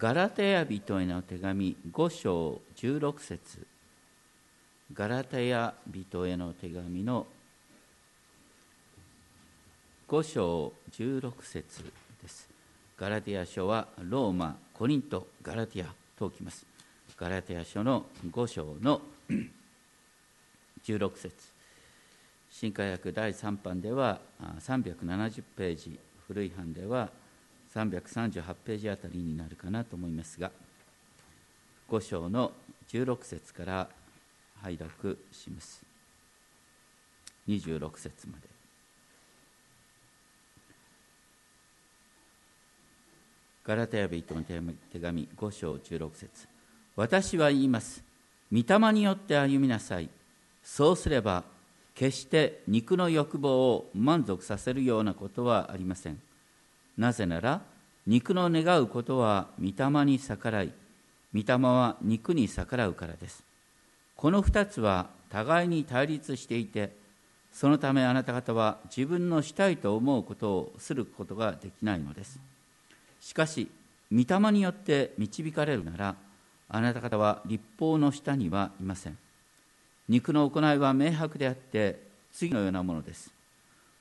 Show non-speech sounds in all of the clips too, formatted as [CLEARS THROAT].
ガラテヤ人への手紙5章16節ガラテヤ人への手紙の5章16節です。ガラテヤ書はローマ、コリント、ガラテヤときます。ガラテヤ書の5章の [CLEARS THROAT] 16節新化訳第3版では370ページ、古い版では338ページあたりになるかなと思いますが、5章の16節から拝読します。26節まで。ガラテヤ人の手紙5章16節私は言います。御霊によって歩みなさい。そうすれば、決して肉の欲望を満足させるようなことはありません。なぜなら、肉の願うことは御霊に逆らい、御霊は肉に逆らうからです。この二つは互いに対立していて、そのためあなた方は自分のしたいと思うことをすることができないのです。しかし、御霊によって導かれるなら、あなた方は立法の下にはいません。肉の行いは明白であって、次のようなものです。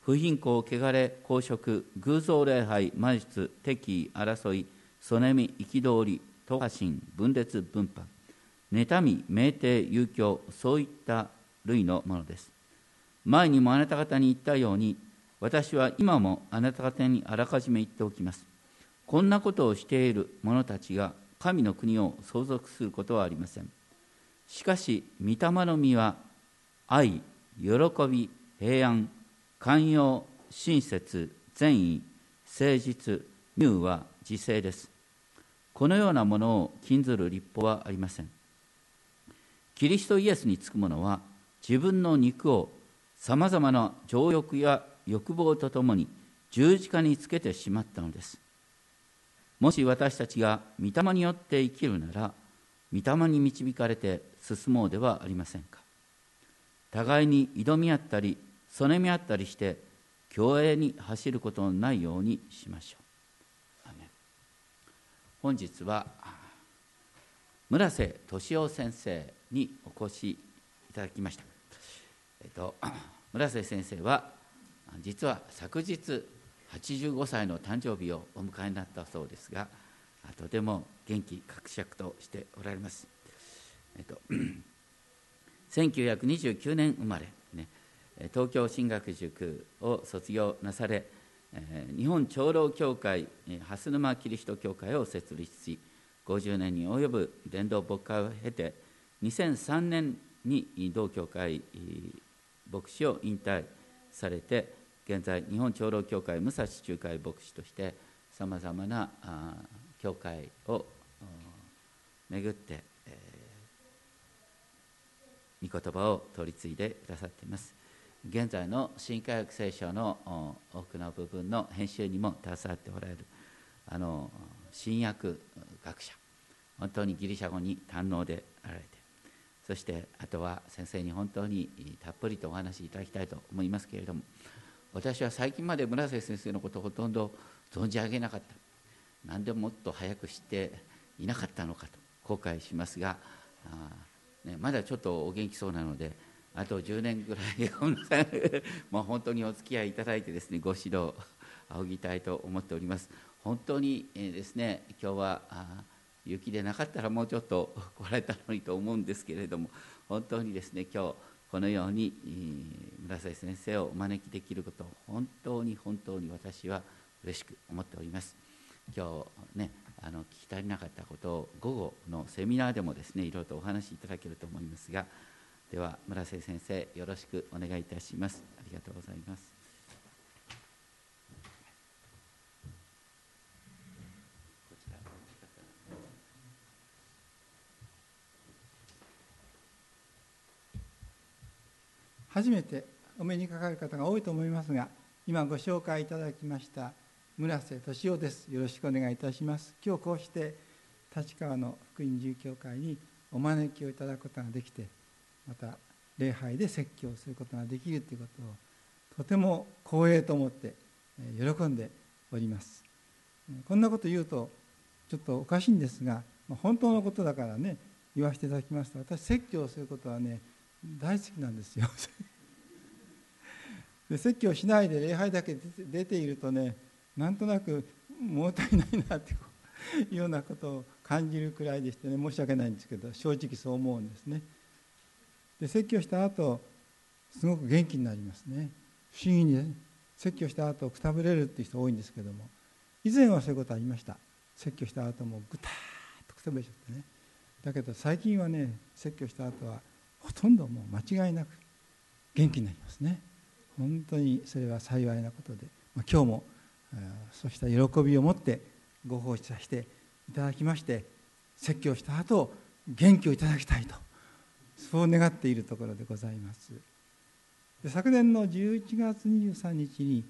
不貧困、汚れ、公職、偶像礼拝、魔術、敵意、争い、そねみ、憤り、党派心、分裂、分派、妬み、酩酊、遊興、そういった類のものです。前にもあなた方に言ったように、私は今もあなた方にあらかじめ言っておきます。こんなことをしている者たちが神の国を相続することはありません。しかし、御霊の実は愛、喜び、平安、寛容、親切、善意、誠実、乳は自制です。このようなものを禁ずる立法はありません。キリストイエスにつく者は自分の肉をさまざまな情欲や欲望とともに十字架につけてしまったのです。もし私たちが御霊によって生きるなら、御霊に導かれて進もうではありませんか。互いに挑み合ったり、そねみ合ったりして、競泳に走ることのないようにしましょう。本日は、村瀬俊夫先生にお越しいただきました。えっと、村瀬先生は、実は昨日、85歳の誕生日をお迎えになったそうですがとても元気かくしゃくとしておられます、えっと、[CLEARS THROAT] 1929年生まれ、東京進学塾を卒業なされ日本長老協会蓮沼キリスト教会を設立し50年に及ぶ伝道牧会を経て2003年に同教会牧師を引退されて現在日本長老協会武蔵仲介牧師としてさまざまな教会を巡って、え、御言葉を取り継いでくださっています。現在の新科学聖書の多くの部分の編集にも携わっておられるあの新約学者本当にギリシャ語に堪能であられてそしてあとは先生に本当にたっぷりとお話しいただきたいと思いますけれども私は最近まで村瀬先生のことをほとんど存じ上げなかった何でもっと早く知っていなかったのかと後悔しますが、ね、まだちょっとお元気そうなのであと10年ぐらい [LAUGHS] もう本当にお付き合いいただいてですねご指導仰ぎたいと思っております。本当に、ですね今日は雪でなかったらもうちょっと来られたのにと思うんですけれども本当にですね今日このように村瀬先生をお招きできることを本当に本当に私は嬉しく思っております。今日ねあの聞き足りなかったことを午後のセミナーでもですねいろいろとお話しいただけると思いますがでは村瀬先生よろしくお願いいたします。ありがとうございます。初めてお目にかかる方が多いと思いますが今ご紹介いただきました村瀬俊夫です。よろしくお願いいたします。今日こうして立川の福音自由教会にお招きをいただくことができてまた礼拝で説教することができるということをとても光栄と思って喜んでおります。こんなこと言うとちょっとおかしいんですが本当のことだからね言わせていただきますと私説教することはね大好きなんですよ。[LAUGHS] で説教しないで礼拝だけ出ているとねなんとなく物足りないなって [LAUGHS] いうようなことを感じるくらいでしてね申し訳ないんですけど正直そう思うんですね。で説教した後すごく元気になりますね。不思議に、ね、説教した後くたぶれるっていう人多いんですけども以前はそういうことありました。説教した後もぐたーっとくたぶれちゃってね。だけど最近はね説教した後はほとんどもう間違いなく元気になりますね。本当にそれは幸いなことで、まあ、今日もそうした喜びを持ってご奉仕させていただきまして説教した後元気をいただきたいとそう願っているところでございます。昨年の11月23日に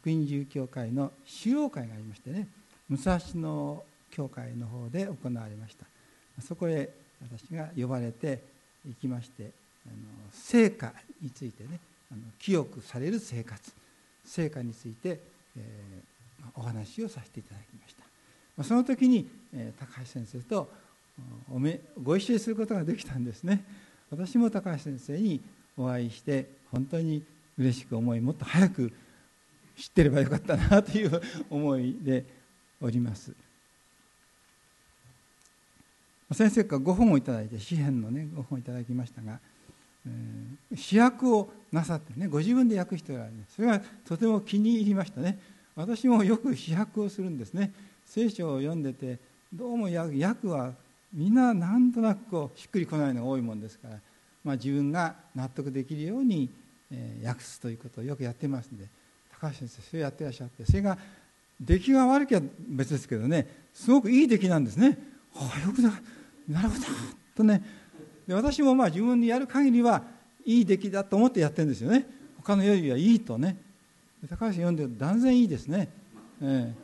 福音自由教会の主要会がありましてね武蔵野教会の方で行われました。そこへ私が呼ばれて行きましてあの成果についてねあの清くされる生活。成果について、えー、お話をさせていただきました。その時に、えー、高橋先生とおめご一緒することができたんですね。私も高橋先生にお会いして本当に嬉しく思いもっと早く知ってればよかったなという思いでおります。先生から5本をいただいて詩篇のね5本いただきましたが、えー、主役をなさってねご自分で訳しておられる。それがとても気に入りましたね。私もよく主役をするんですね。聖書を読んでてどうも訳はみんななんとなくこうしっくりこないのが多いもんですから、まあ、自分が納得できるように、えー、訳すということをよくやってますんで高橋先生それやってらっしゃってそれが出来が悪きゃ別ですけどねすごくいい出来なんですね。ああよくだなるほどとね。で私もまあ自分にやる限りはいい出来だと思ってやってるんですよね。他のよりはいいとね。高橋読んでると断然いいですね、ええ、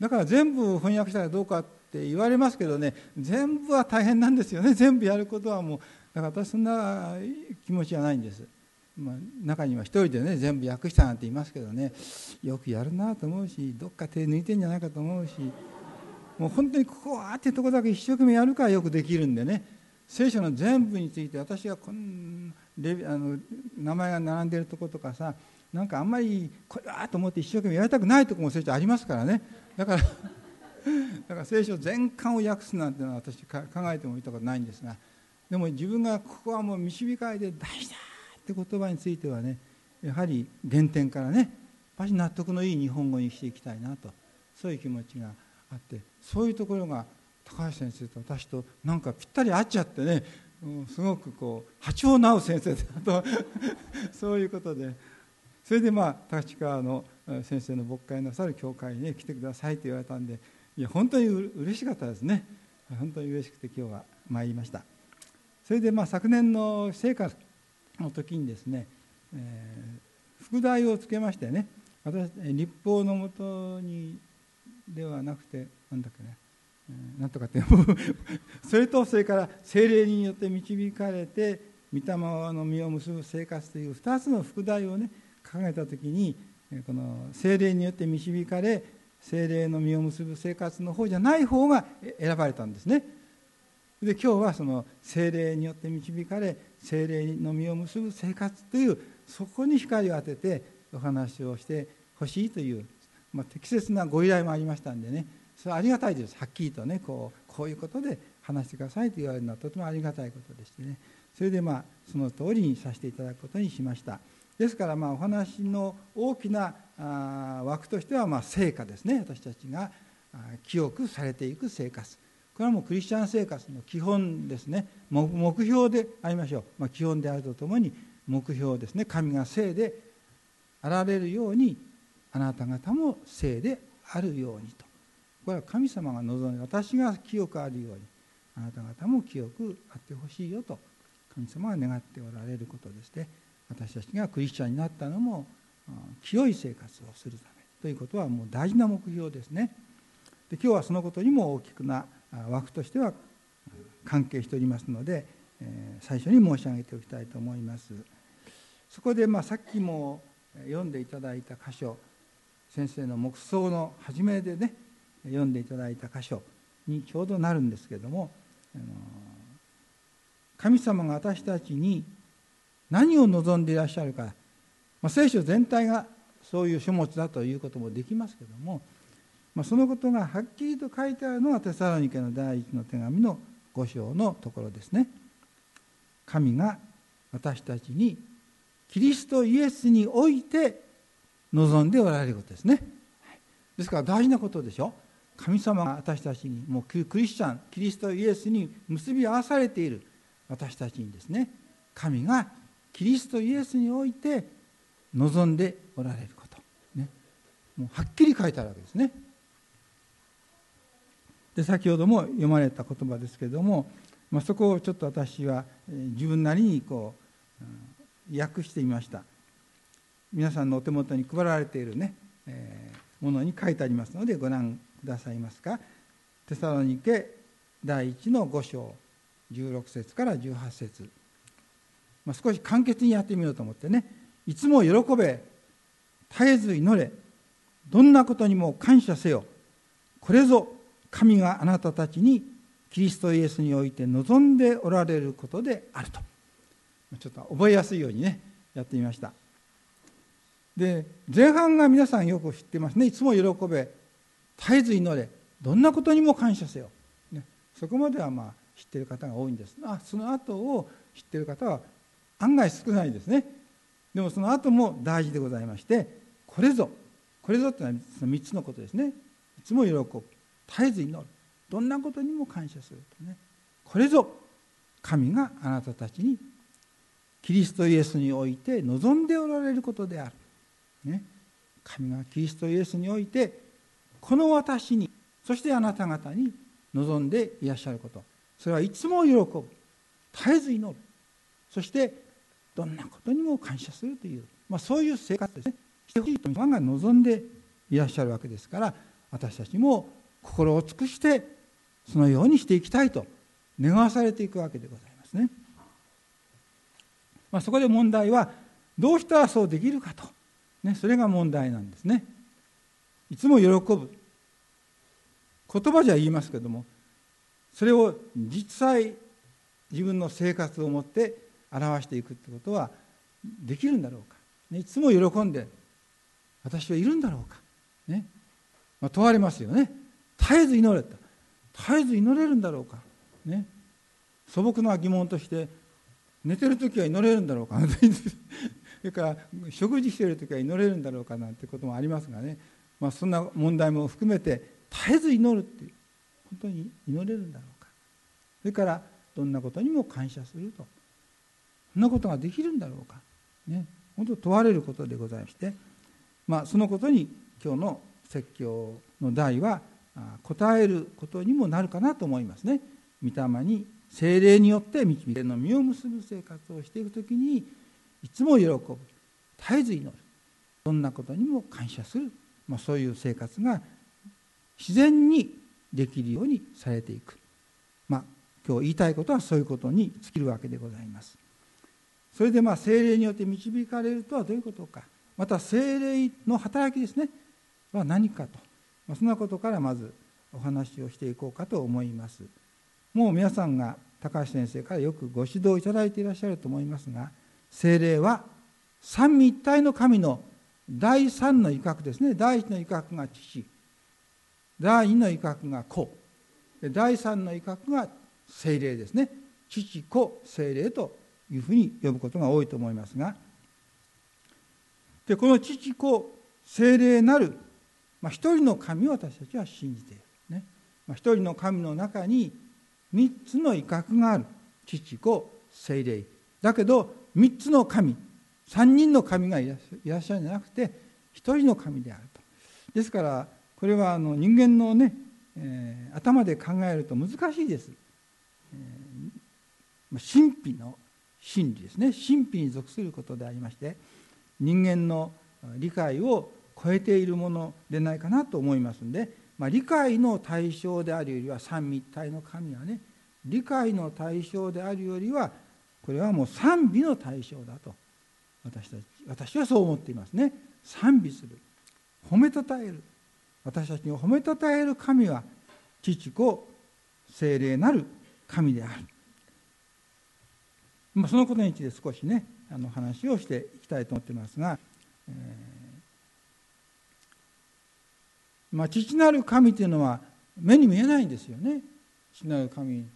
だから全部翻訳したらどうかって言われますけどね全部は大変なんですよね。[LAUGHS] 全部やることはもうだから私そんな気持ちはないんです、まあ、中には一人でね全部訳したなんて言いますけどね。よくやるなと思うしどっか手抜いてんじゃないかと思うしもう本当にここはってとこだけ一生懸命やるからよくできるんでね。聖書の全部について私がこんレあの名前が並んでるとことかさなんかあんまりこれはと思って一生懸命やりたくないとこも聖書ありますからね。だからだから聖書全巻を訳すなんてのは私考えてもいたことないんですがでも自分がここはもう導かれて大事だって言葉についてはねやはり原点からねやっぱり納得のいい日本語にしていきたいなとそういう気持ちがあってそういうところが高橋先生と私となんかぴったり合っちゃってね、すごくこう波長の合う先生だと [LAUGHS] そういうことでそれでまあ立川の先生の牧会なさる教会に、ね、来てくださいと言われたんでいや本当にう嬉しかったですね。本当に嬉しくて今日は参りました。それでまあ昨年の聖火の時にですね、えー、副題をつけましてね私立法のもとにではなくてなんだっけねなんとかって [LAUGHS] それとそれから精霊によって導かれて御霊の実を結ぶ生活という2つの副題をね考えた時にこの精霊によって導かれ精霊の実を結ぶ生活の方じゃない方が選ばれたんですね。で今日はその精霊によって導かれ精霊の実を結ぶ生活というそこに光を当ててお話をしてほしいというまあ、適切なご依頼もありましたんでね。それはありがたいです。はっきりとねこうこういうことで話してくださいと言われるのはとてもありがたいことでしてね。それでまあその通りにさせていただくことにしました。ですからまあお話の大きな枠としてはまあ成果ですね。私たちが記憶されていく生活。これはもうクリスチャン生活の基本ですね。目標でありましょう、まあ、基本であるとともに目標ですね。神が聖であられるようにあなた方も聖であるようにと。これは神様が望んで私が清くあるようにあなた方も清くあってほしいよと神様が願っておられることですね。私たちがクリスチャンになったのも清い生活をするためということはもう大事な目標ですね。で今日はそのことにも大きくな枠としては関係しておりますので最初に申し上げておきたいと思います。そこでまあさっきも読んでいただいた箇所先生の黙想の初めでね読んでいただいた箇所にちょうどなるんですけども神様が私たちに何を望んでいらっしゃるか、まあ、聖書全体がそういう書物だということもできますけども、まあ、そのことがはっきりと書いてあるのがテサロニケの第一の手紙の5章のところですね。神が私たちにキリストイエスにおいて望んでおられることですね。ですから大事なことでしょ。神様が私たちにもうクリスチャンキリストイエスに結び合わされている私たちにですね神がキリストイエスにおいて望んでおられること、ね、もうはっきり書いてあるわけですね。で先ほども読まれた言葉ですけれども、まあ、そこをちょっと私は自分なりにこう訳してみました。皆さんのお手元に配られているね、えー、ものに書いてありますのでご覧くださいますか。テサロニケ第1の5章16節から18節、まあ、少し簡潔にやってみようと思ってね。いつも喜べ。絶えず祈れ。どんなことにも感謝せよ。これぞ神があなたたちにキリストイエスにおいて望んでおられることであると。ちょっと覚えやすいようにねやってみました。で前半が皆さんよく知ってますね。いつも喜べ。絶えず祈れ。どんなことにも感謝せよ、ね、そこまではまあ知ってる方が多いんです。あその後を知ってる方は案外少ないですね。でもその後も大事でございましてこれぞこれぞってのはその3つのことですね。いつも喜ぶ絶えず祈る。どんなことにも感謝するとね。これぞ神があなたたちにキリストイエスにおいて望んでおられることである、ね、神がキリストイエスにおいてこの私にそしてあなた方に望んでいらっしゃること。それはいつも喜ぶ絶えず祈る。そしてどんなことにも感謝するという、まあ、そういう生活ですねしてほしいとが望んでいらっしゃるわけですから私たちも心を尽くしてそのようにしていきたいと願わされていくわけでございますね。まあ、そこで問題はどうしたらそうできるかと、ね、それが問題なんですね。いつも喜ぶ言葉じゃ言いますけどもそれを実際自分の生活をもって表していくってことはできるんだろうか、ね、いつも喜んで私はいるんだろうか、ね。まあ、問われますよね。絶えず祈れた絶えず祈れるんだろうか、ね、素朴な疑問として寝てる時は祈れるんだろうか。[LAUGHS] それから食事している時は祈れるんだろうかなんてこともありますがね、まあ、そんな問題も含めて絶えず祈るっていう本当に祈れるんだろうか。それからどんなことにも感謝すると。そんなことができるんだろうか。ね。本当問われることでございまして、まあ、そのことに今日の説教の題は答えることにもなるかなと思いますね。御霊に精霊によって導きの実を結ぶ生活をしていくときにいつも喜ぶ絶えず祈る。どんなことにも感謝する、まあ、そういう生活が自然にできるようにされていく、まあ、今日言いたいことはそういうことに尽きるわけでございます。それでまあ精霊によって導かれるとはどういうことか。また精霊の働きですね。は何かと。まそんなことからまずお話をしていこうかと思います。もう皆さんが高橋先生からよくご指導いただいていらっしゃると思いますが精霊は三位一体の神の第三の威嚇ですね。第一の威嚇が父。第二の威嚇が子。第三の威嚇が精霊ですね。父子精霊というふうに呼ぶことが多いと思いますがでこの父子精霊なるまあ、一人の神を私たちは信じている、ね。まあ、一人の神の中に三つの威嚇がある父子精霊。だけど三つの神三人の神がいらっしゃるんじゃなくて一人の神であると。ですからこれはあの人間のね、えー、頭で考えると難しいです、えー、神秘の真理ですね。神秘に属することでありまして人間の理解を超えているものでないかなと思いますんで、まあ、理解の対象であるよりは三位一体の神はね理解の対象であるよりはこれはもう賛美の対象だと私たち私はそう思っていますね。賛美する。褒めたたえる。私たちを褒めたたえる神は父子精霊なる神である、まあ、そのことについて少しねあの話をしていきたいと思ってますが、えー、まあ、父なる神というのは目に見えないんですよね。父なる神。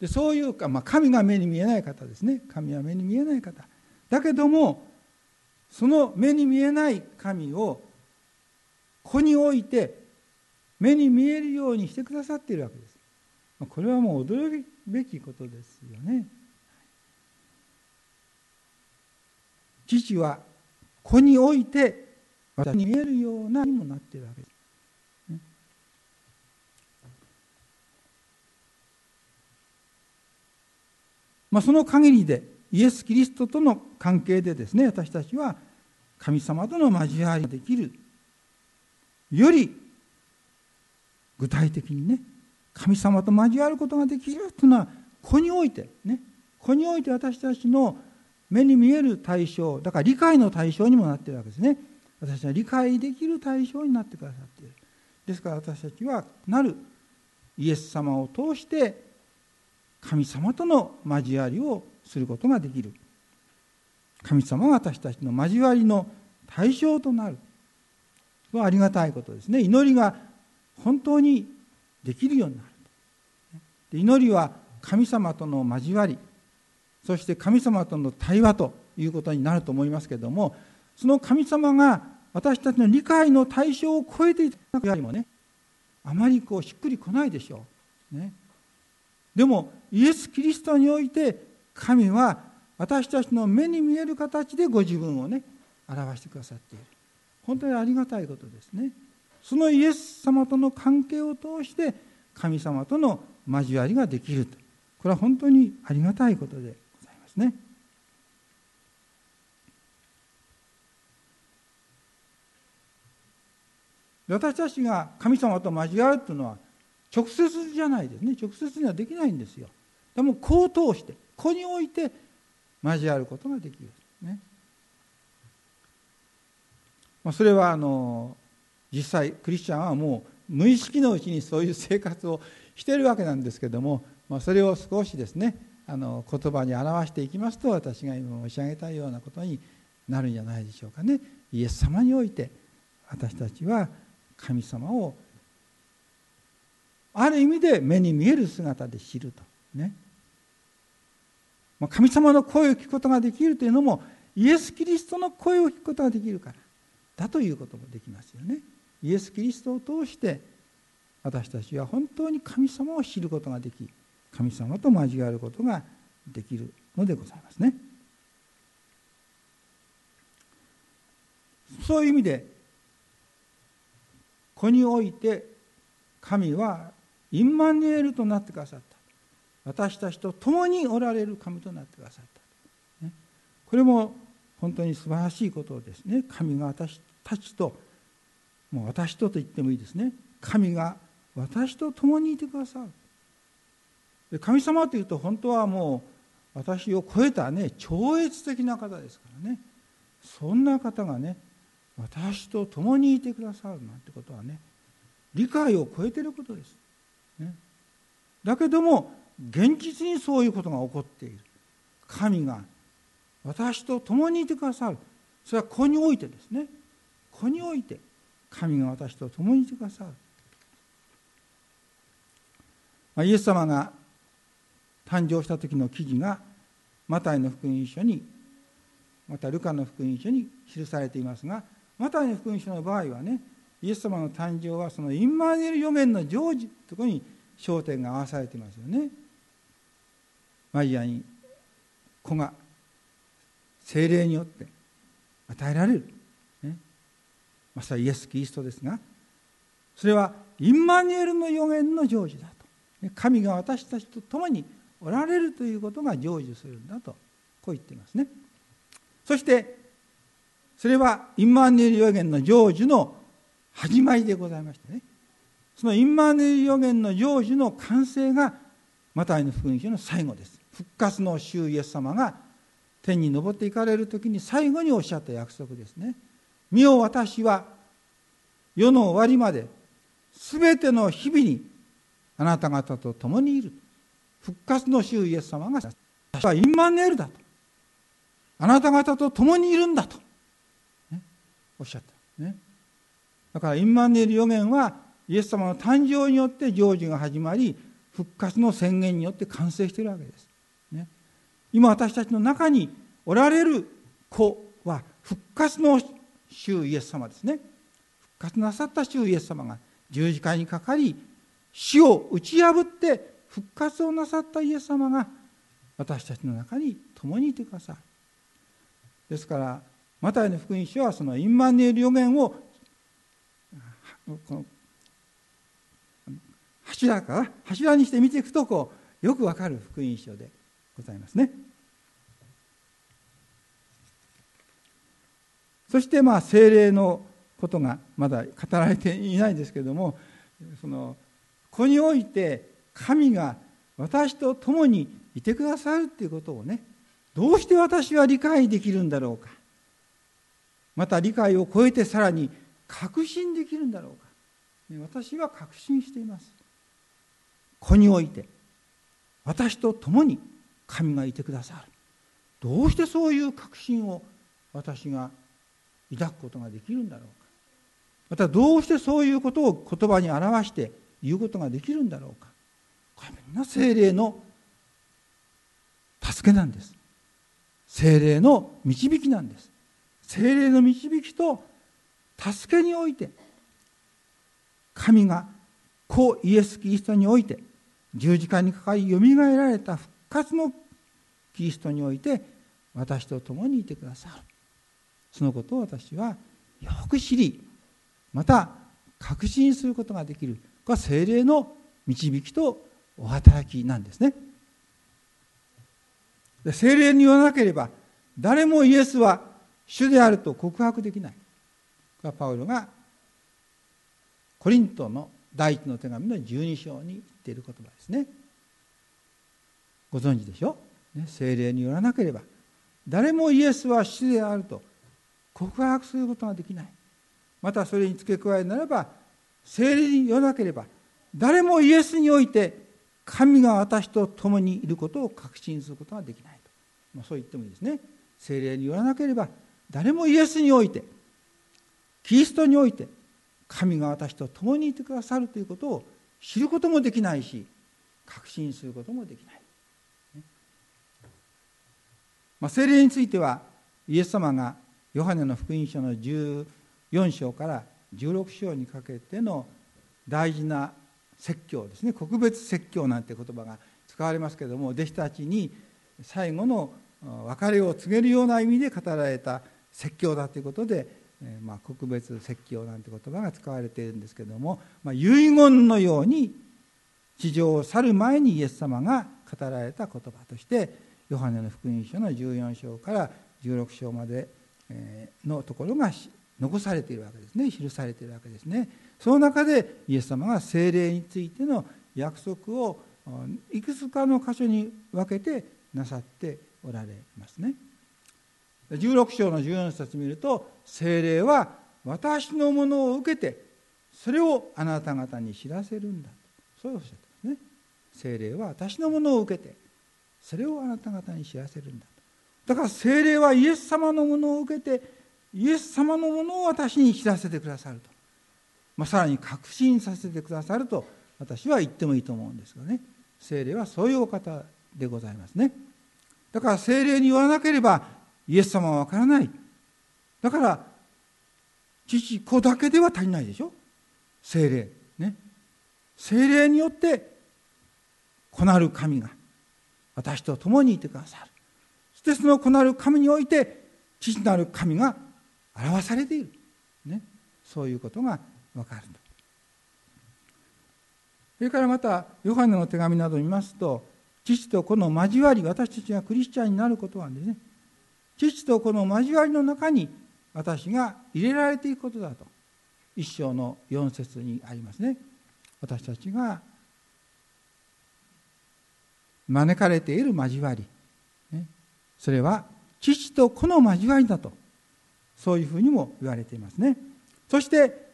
でそういうか、まあ、神が目に見えない方ですね。神は目に見えない方。だけどもその目に見えない神を子に置いて目に見えるようにしてくださっているわけです。これはもう驚くべきことですよね。父は子において私に見えるようなにもなっているわけです。まあ、その限りでイエス・キリストとの関係でですね私たちは神様との交わりができるより具体的にね神様と交わることができるというのは子においてね子において私たちの目に見える対象だから理解の対象にもなってるわけですね。私は理解できる対象になってくださっている。ですから私たちはなるイエス様を通して神様との交わりをすることができる。神様が私たちの交わりの対象となる。はありがたいことですね。祈りが本当にできるようになる。祈りは神様との交わり。そして神様との対話ということになると思いますけれどもその神様が私たちの理解の対象を超えていたよりもねあまりこうしっくりこないでしょう、ね、でもイエス・キリストにおいて神は私たちの目に見える形でご自分をね表してくださっている。本当にありがたいことですね。そのイエス様との関係を通して神様との交わりができると。これは本当にありがたいことでですね。私たちが神様と交わるというのは直接じゃないですね。直接にはできないんですよ。でも子を通して子において交わることができるね、まあ、それはあの実際クリスチャンはもう無意識のうちにそういう生活をしているわけなんですけども、まあ、それを少しですねあの言葉に表していきますと私が今申し上げたようなことになるんじゃないでしょうかね。イエス様において私たちは神様をある意味で目に見える姿で知るとね。神様の声を聞くことができるというのもイエス・キリストの声を聞くことができるからだということもできますよね。イエス・キリストを通して私たちは本当に神様を知ることができ神様と交わることができるのでございますね。そういう意味で子において神はインマニュエルとなってくださった。私たちと共におられる神となってくださった、ね、これも本当に素晴らしいことですね。神が私たちともう私とと言ってもいいですね。神が私と共にいてくださる。神様というと本当はもう私を超えたね超越的な方ですからね。そんな方がね私と共にいてくださるなんてことはね理解を超えてることです、ね、だけども現実にそういうことが起こっている。神が私と共にいてくださる。それは子においてですね。子において神が私と共にいてくださる、ま、イエス様が誕生した時の記事がマタイの福音書にまたルカの福音書に記されていますがマタイの福音書の場合はねイエス様の誕生はそのインマネル予言の成就とこに焦点が合わされていますよね。マリアに子が精霊によって与えられる、ね、まさにイエス・キリストですがそれはインマニュエルの予言の成就だと。神が私たちと共におられるということが成就するんだとこう言っていますね。そしてそれはインマーネル予言の成就の始まりでございましてね。そのインマーネル予言の成就の完成がマタイの福音書の最後です。復活の主イエス様が天に昇っていかれる時に最後におっしゃった約束ですね「身を私は世の終わりまで全ての日々にあなた方と共にいる復活の主イエス様が私はインマネールだと。あなた方と共にいるんだと、ね、おっしゃった、ね、だからインマネール予言はイエス様の誕生によって成就が始まり復活の宣言によって完成しているわけです、ね、今私たちの中におられる子は復活の主イエス様ですね。復活なさった主イエス様が十字架にかかり死を打ち破って復活をなさったイエス様が私たちの中に共にいてくださいですからマタイの福音書はそのインマニエル予言をこの柱から柱にして見ていくとこうよくわかる福音書でございますね。そしてまあ精霊のことがまだ語られていないんですけれどもその子において神が私と共にいてくださるっていうことをねどうして私は理解できるんだろうか。また理解を超えてさらに確信できるんだろうか。私は確信しています。子において私と共に神がいてくださる。どうしてそういう確信を私が抱くことができるんだろうか。またどうしてそういうことを言葉に表して言うことができるんだろうか。みんな精霊の助けなんです。精霊の導きなんです。精霊の導きと助けにおいて神が子イエス・キリストにおいて十字架にかかりよみがえられた復活のキリストにおいて私と共にいてくださる。そのことを私はよく知りまた確信することができる。これは精霊の導きとお働きなんですね。で精霊に言わなければ誰もイエスは主であると告白できない。これはパウロがコリントの第一の手紙の12章に言っている言葉ですね。ご存知でしょ、ね、精霊によらなければ誰もイエスは主であると告白することができない。またそれに付け加えならば精霊によらなければ誰もイエスにおいて神が私と共にいることを確信することができないと、まあ、そう言ってもいいですね。精霊によらなければ誰もイエスにおいてキリストにおいて神が私と共にいてくださるということを知ることもできないし確信することもできない、まあ、精霊についてはイエス様がヨハネの福音書の14章から16章にかけての大事な説教ですね。告別説教なんて言葉が使われますけれども弟子たちに最後の別れを告げるような意味で語られた説教だということで、まあ、告別説教なんて言葉が使われているんですけれども、まあ、遺言のように地上を去る前にイエス様が語られた言葉としてヨハネの福音書の14章から16章までのところが残されているわけですね。記されているわけですね。その中でイエス様が精霊についての約束をいくつかの箇所に分けてなさっておられますね。16章の14節見ると精霊は私のものを受けてそれをあなた方に知らせるんだと。そうおっしゃってますね。精霊は私のものを受けてそれをあなた方に知らせるんだだから精霊はイエス様のものを受けてイエス様のものを私に知らせてくださると、まあ、さらに確信させてくださると私は言ってもいいと思うんですがね。精霊はそういうお方でございますね。だから精霊に言わなければイエス様はわからない。だから父子だけでは足りないでしょ。精霊ね。精霊によって子なる神が私と共にいてくださる。そしてその子なる神において父なる神が表されている、ね、そういうことが分かると。それからまたヨハネの手紙などを見ますと父と子の交わり私たちがクリスチャンになることはですね父と子の交わりの中に私が入れられていくことだと一章の四節にありますね。私たちが招かれている交わりそれは父と子の交わりだとそういうふうにも言われていますね。そして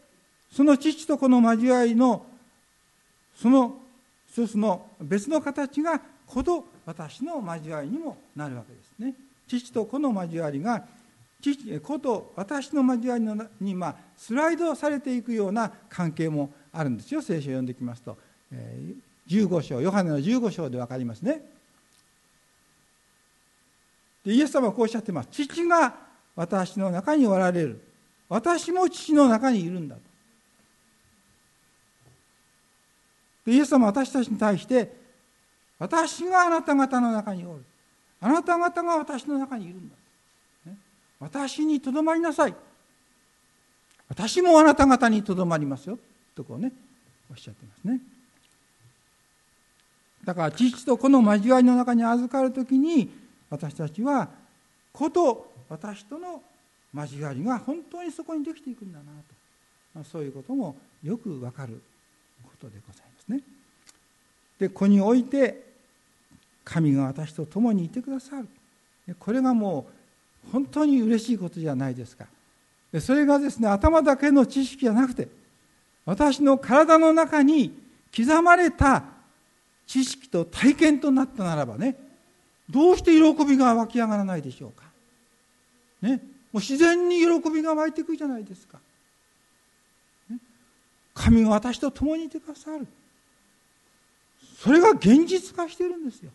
その父と子の交わりのその一つの別の形が子と私の交わりにもなるわけですね。父と子の交わりが父子と私の交わりに、まあ、スライドされていくような関係もあるんですよ。聖書を読んできますと、15章ヨハネの15章で分かりますね。でイエス様はこうおっしゃってます。父が私の中におられる。私も父の中にいるんだとでイエス様は私たちに対して私があなた方の中におる。あなた方が私の中にいるんだ、私にとどまりなさい。私もあなた方にとどまりますよ。とこうねおっしゃってますね。だから父と子の交わりの中に預かるときに私たちは子と私との交わりが本当にそこにできていくんだなと、そういうこともよくわかることでございます。ね。で子において神が私と共にいてくださるこれがもう本当に嬉しいことじゃないですかでそれがですね頭だけの知識じゃなくて私の体の中に刻まれた知識と体験となったならばねどうして喜びが湧き上がらないでしょうか。ね、もう自然に喜びが湧いてくるじゃないですか。ね、神が私と共にいてくださる。それが現実化してるんですよ。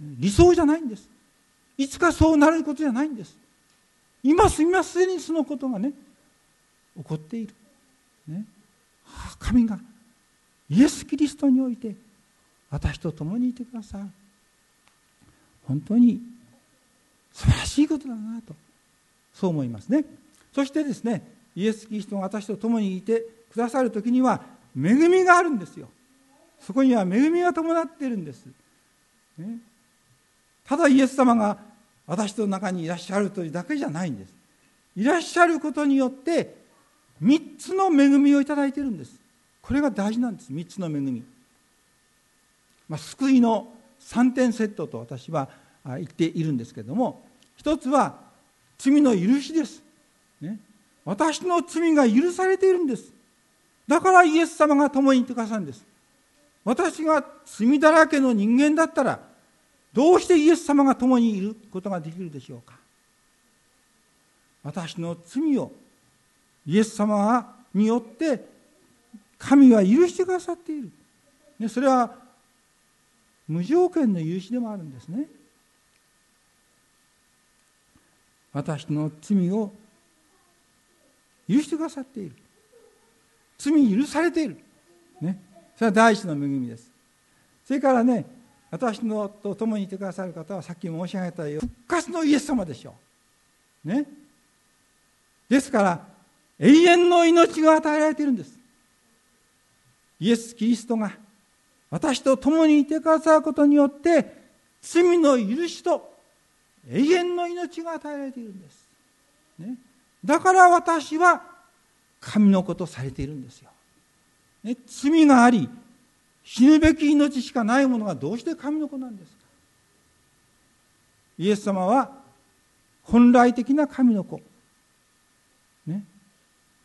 理想じゃないんです。いつかそうなることじゃないんです。今す今すでにそのことがね、起こっている。ね、神がイエス・キリストにおいて私と共にいてくださる。本当に素晴らしいことだなとそう思いますねそしてですねイエス・キリストが私と共にいてくださる時には恵みがあるんですよそこには恵みが伴っているんです、ね、ただイエス様が私と中にいらっしゃるというだけじゃないんです。いらっしゃることによって3つの恵みをいただいているんです。これが大事なんです。3つの恵み、まあ、救いの3点セットと私は言っているんですけれども一つは罪の許しです、ね、私の罪が許されているんです。だからイエス様が共にいてくださるんです。私が罪だらけの人間だったらどうしてイエス様が共にいることができるでしょうか？私の罪をイエス様によって神は許してくださっている。それは無条件の許しでもあるんですね。私の罪を許してくださっている。罪許されている。ね。それは第一の恵みです。それからね私のと共にいてくださる方はさっき申し上げたように復活のイエス様でしょう。ね。ですから永遠の命が与えられているんです。イエス・キリストが私と共にいてくださることによって罪の許しと永遠の命が与えられているんです、ね、だから私は神のことされているんですよ、ね、罪があり死ぬべき命しかないものがどうして神の子なんですか？イエス様は本来的な神の子、ね、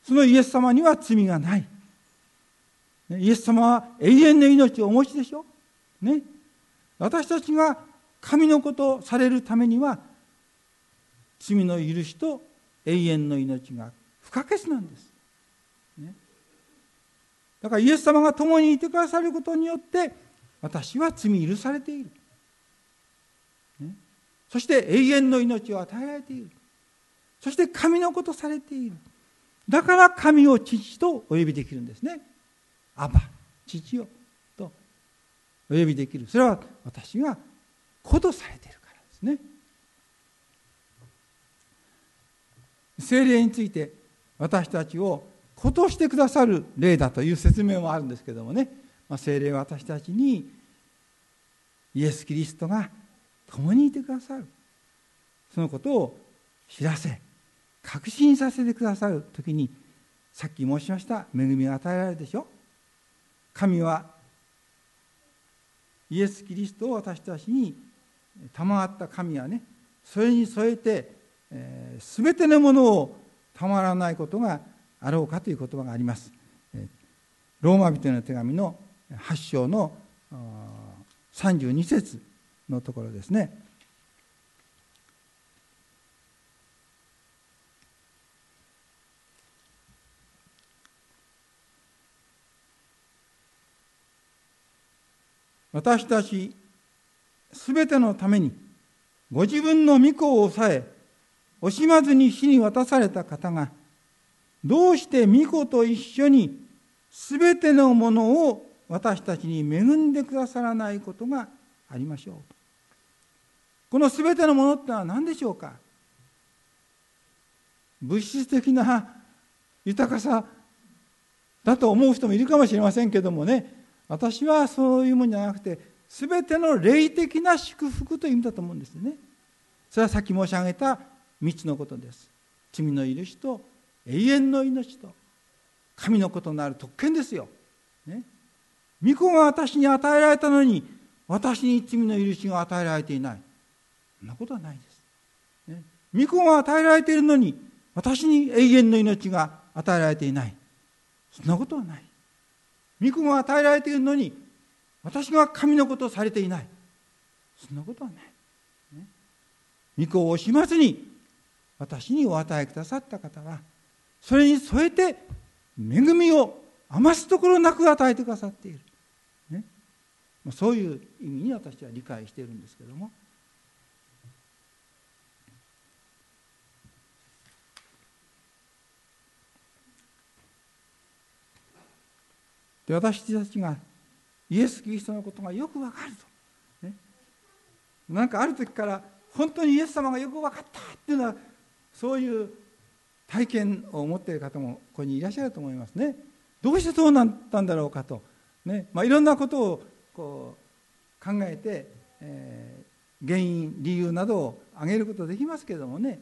そのイエス様には罪がない。イエス様は永遠の命をお持ちでしょ？ね。私たちが神のことされるためには罪の許しと永遠の命が不可欠なんです。だからイエス様が共にいてくださることによって私は罪許されている。ね、そして永遠の命を与えられている。そして神のことされている。だから神を父とお呼びできるんですね。アバ父よとお呼びできるそれは私が子とされているからですね精霊について私たちを子としてくださる霊だという説明もあるんですけどもね、まあ、精霊は私たちにイエス・キリストが共にいてくださる。そのことを知らせ確信させてくださる時にさっき申しました恵みが与えられるでしょ。神はイエス・キリストを私たちに賜った神はねそれに添えて、えー、全てのものをたまらないことがあろうかという言葉があります。ローマ人への手紙の8章の32節のところですね。私たちすべてのためにご自分の御子を抑え惜しまずに死に渡された方がどうして御子と一緒にすべてのものを私たちに恵んでくださらないことがありましょう。このすべてのものってのは何でしょうか？物質的な豊かさだと思う人もいるかもしれませんけどもね。私はそういうものじゃなくて全ての霊的な祝福という意味だと思うんですね。それはさっき申し上げた3つのことです。罪の許しと永遠の命と神のことなる特権ですよ、ね、御子が私に与えられたのに私に罪の許しが与えられていない。そんなことはないです、ね、御子が与えられているのに私に永遠の命が与えられていない。そんなことはない。御子が与えられているのに私が神のことをされていない。そんなことはない、ね、御子を惜しまずに私にお与えくださった方はそれに添えて恵みを余すところなく与えてくださっている、ね、そういう意味に私は理解しているんですけども。で私たちがイエス・キリストのことがよくわかると、ね、なんかある時から本当にイエス様がよく分かったっていうのはそういう体験を持っている方もここにいらっしゃると思いますね。どうしてそうなったんだろうかと、ね。まあ、いろんなことをこう考えて、えー、原因理由などを挙げることできますけどもね。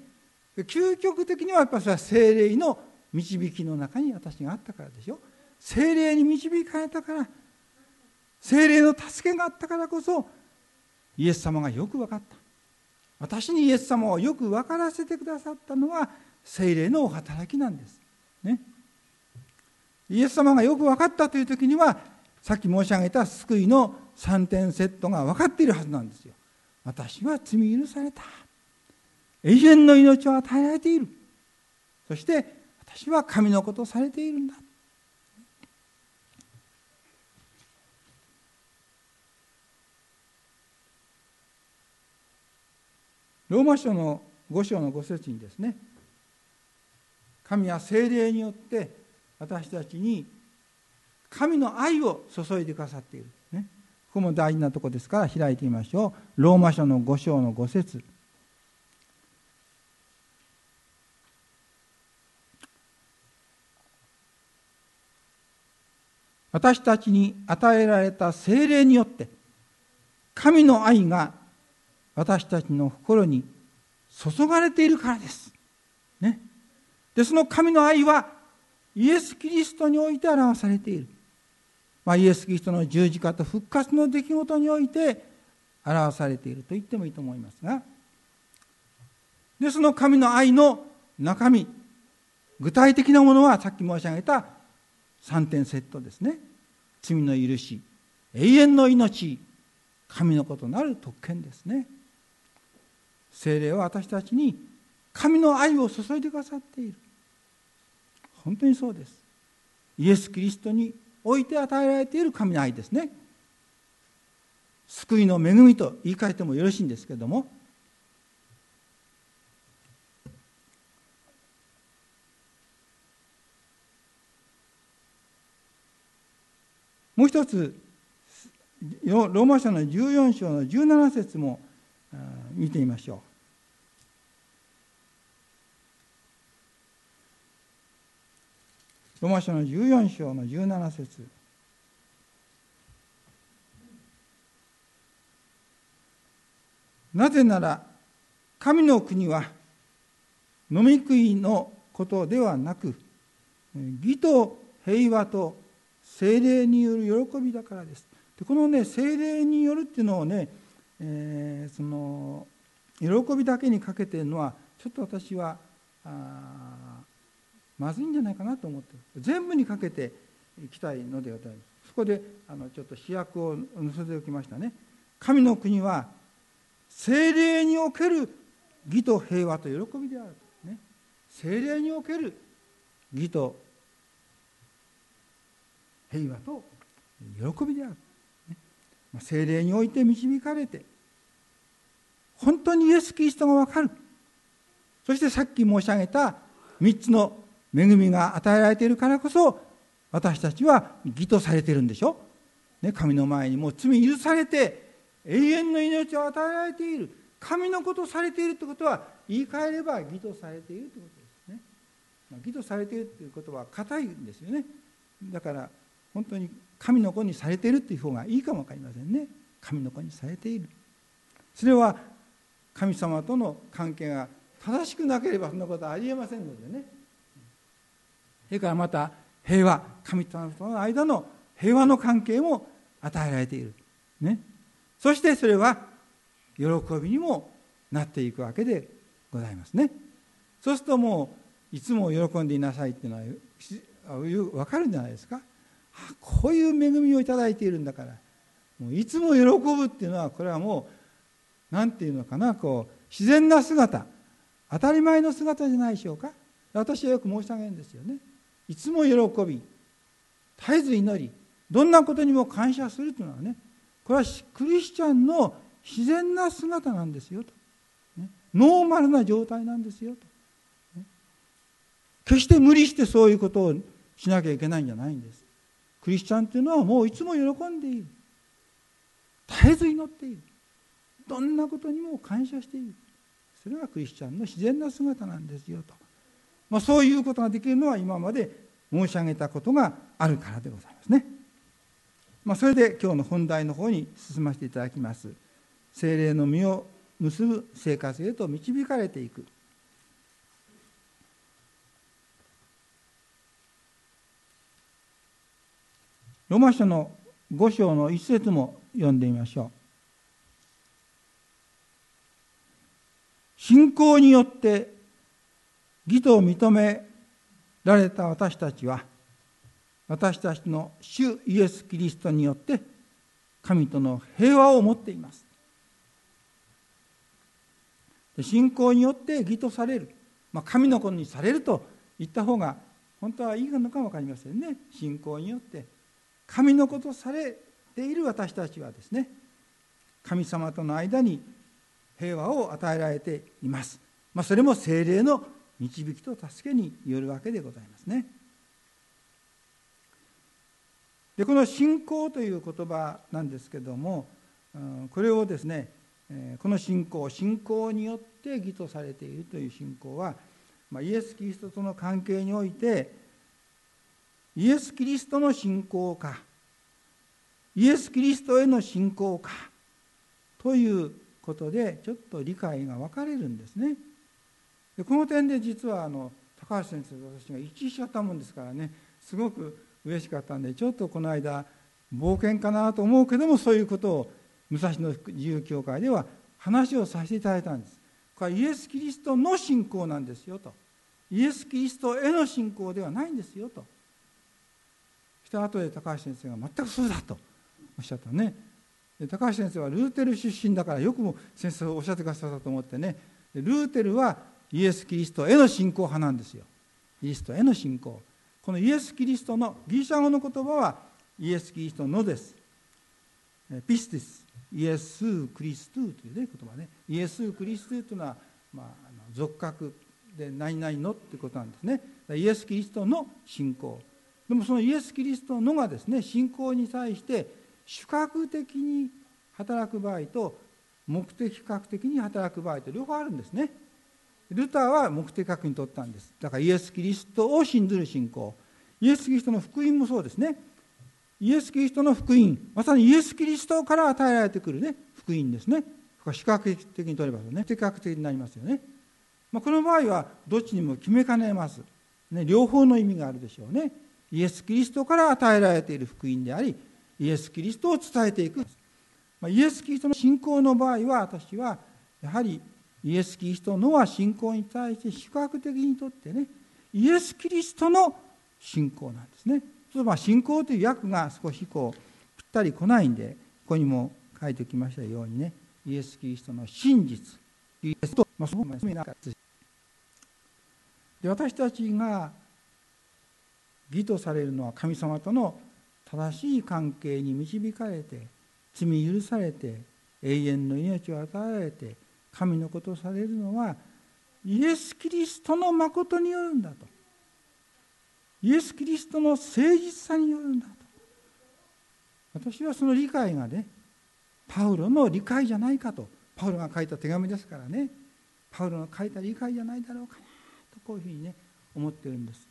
究極的にはやっぱりそれは精霊の導きの中に私があったからでしょ。精霊に導かれたから。精霊の助けがあったからこそイエス様がよく分かった。私にイエス様をよく分からせてくださったのは精霊のお働きなんです。ね、イエス様がよく分かったという時にはさっき申し上げた救いの3点セットが分かっているはずなんですよ。私は罪許された。永遠の命を与えられている。そして私は神のことされているんだ。ローマ書の5章の5節にですね神は精霊によって私たちに神の愛を注いでくださっている、ね、ここも大事なとこですから開いてみましょうローマ書の5章の5節私たちに与えられた精霊によって神の愛が私たちの心に注がれているからです。ね。で、その神の愛はイエス・キリストにおいて表されている。まあ、イエス・キリストの十字架と復活の出来事において表されていると言ってもいいと思いますが、で、その神の愛の中身、具体的なものはさっき申し上げた3点セットですね。罪の許し、永遠の命、神のことなる特権ですね。精霊は私たちに神の愛を注いでくださっている本当にそうです。イエス・キリストにおいて与えられている神の愛ですね。救いの恵みと言い換えてもよろしいんですけれども。もう一つローマ書の14章の17節も見てみましょう。ロマ書の14章の17節なぜなら神の国は飲み食いのことではなく義と平和と精霊による喜びだからです。でこのね精霊によるっていうのをねえー、その喜びだけにかけてるのはちょっと私はあまずいんじゃないかなと思って。全部にかけていきたいのでござい。そこであのちょっと主役を載せておきましたね。神の国は精霊における義と平和と喜びである、ね、精霊における義と平和と喜びである、ね、精霊において導かれて本当にイエス・キリストが分かる。そしてさっき申し上げた3つの恵みが与えられているからこそ私たちは義とされているんでしょ、ね、神の前にもう罪許されて永遠の命を与えられている。神のことされているということは言い換えれば義とされているということですね、まあ、義とされているということは固いんですよね。だから本当に神の子にされているという方がいいかも分かりませんね。神の子にされている。それは神様との関係が正しくなければそんなことはありえませんのでね。それからまた平和神との間の平和の関係も与えられている、ね、そしてそれは喜びにもなっていくわけでございますね。そうするともういつも喜んでいなさいっていうのは分かるんじゃないですか。こういう恵みをいただいているんだから。もういつも喜ぶっていうのはこれはもう何て言うのかな。こう自然な姿。当たり前の姿じゃないでしょうか。私はよく申し上げるんですよね。いつも喜び絶えず祈りどんなことにも感謝するというのはねこれはクリスチャンの自然な姿なんですよと、ね、ノーマルな状態なんですよと、決して無理してそういうことをしなきゃいけないんじゃないんです。クリスチャンというのはもういつも喜んでいる。絶えず祈っている。どんなことにも感謝している。それがクリスチャンの自然な姿なんですよと、まあ、そういうことができるのは今まで申し上げたことがあるからでございますね。まあ、それで今日の本題の方に進ませていただきます。精霊の実を結ぶ生活へと導かれていく。ロマ書の5章の一節も読んでみましょう。信仰によって義と認められた私たちは私たちの主イエス・キリストによって神との平和を持っています。信仰によって義とされる、まあ、神の子にされると言った方が本当はいいのか分かりませんね。信仰によって神の子とされている私たちはですね神様との間に平和を与えられています、まあ、それも精霊の導きと助けによるわけでございますねでこの信仰という言葉なんですけどもこれをですねこの信仰信仰によって義とされているという信仰は、イエス・キリストとの関係においてイエス・キリストの信仰かイエス・キリストへの信仰かということでちょっと理解が分かれるんですね。でこの点で実はあの高橋先生と私が一致しちゃったもんですからねすごく嬉しかったんでちょっとこの間冒険かなと思うけどもそういうことを武蔵野自由教会では話をさせていただいたんです。これはイエス・キリストの信仰なんですよと。イエス・キリストへの信仰ではないんですよと。そして後で高橋先生が全くそうだとおっしゃったね。高橋先生はルーテル出身だからよくも先生おっしゃってくださったと思ってねルーテルはイエス・キリストへの信仰派なんですよ。イエスとへの信仰。このイエス・キリストのギリシャ語の言葉はイエス・キリストのです。ピスティス。イエス・クリストゥという、ね、言葉ね。イエス・クリストゥというのは、まあ、俗格で何々のってことなんですね。イエス・キリストの信仰。でもそのイエス・キリストのがですね信仰に対して主格的に働く場合と目的学的に働く場合と両方あるんですね。ルターは目的確に取ったんです。だからイエス・キリストを信ずる信仰。イエス・キリストの福音もそうですね。イエス・キリストの福音、まさにイエス・キリストから与えられてくるね、福音ですね。視覚的に取ればね、的確的になりますよね。まあ、この場合はどっちにも決めかねます。ね、両方の意味があるでしょうね。イエス・キリストから与えられている福音であり、イエス・キリストを伝えていく、まあ、イエス・キリストの信仰の場合は私はやはりイエス・キリストのは信仰に対して宿泊的にとってねイエス・キリストの信仰なんですね。まあ信仰という訳が少しこうぴったり来ないんでここにも書いておきましたようにねイエス・キリストの真実イエスと、まあ、そので私たちが義とされるのは神様との正しい関係に導かれて罪許されて永遠の命を与えられて神のことされるのはイエス・キリストの誠によるんだと。イエス・キリストの誠実さによるんだと。私はその理解がねパウロの理解じゃないかと。パウロが書いた手紙ですからね。パウロの書いた理解じゃないだろうかな。とこういうふうにね思ってるんです。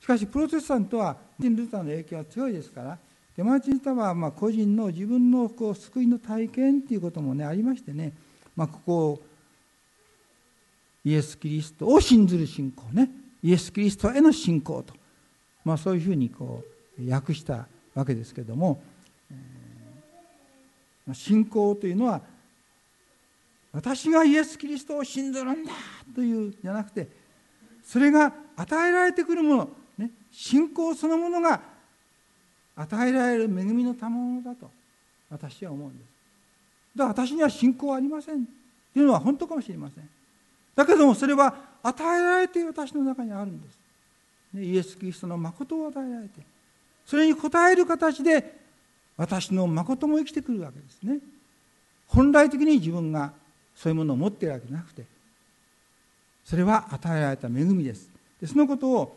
しかしプロテスタントはルーターの影響は強いですからデマーチンルターはま個人の自分のこう救いの体験っていうこともねありましてね、まあ、ここイエス・キリストを信ずる信仰ね。イエス・キリストへの信仰と、まあ、そういうふうにこう訳したわけですけども、えー、信仰というのは私がイエス・キリストを信ずるんだというじゃなくてそれが与えられてくるもの、ね、信仰そのものが与えられる恵みの賜物だと私は思うんです。だから私には信仰はありません。というのは本当かもしれません。だけどもそれは与えられている私の中にあるんです。イエス・キリストの誠を与えられてそれに応える形で私の誠も生きてくるわけですね。本来的に自分がそういうものを持っているわけじゃなくてそれは与えられた恵みです。でそのことを、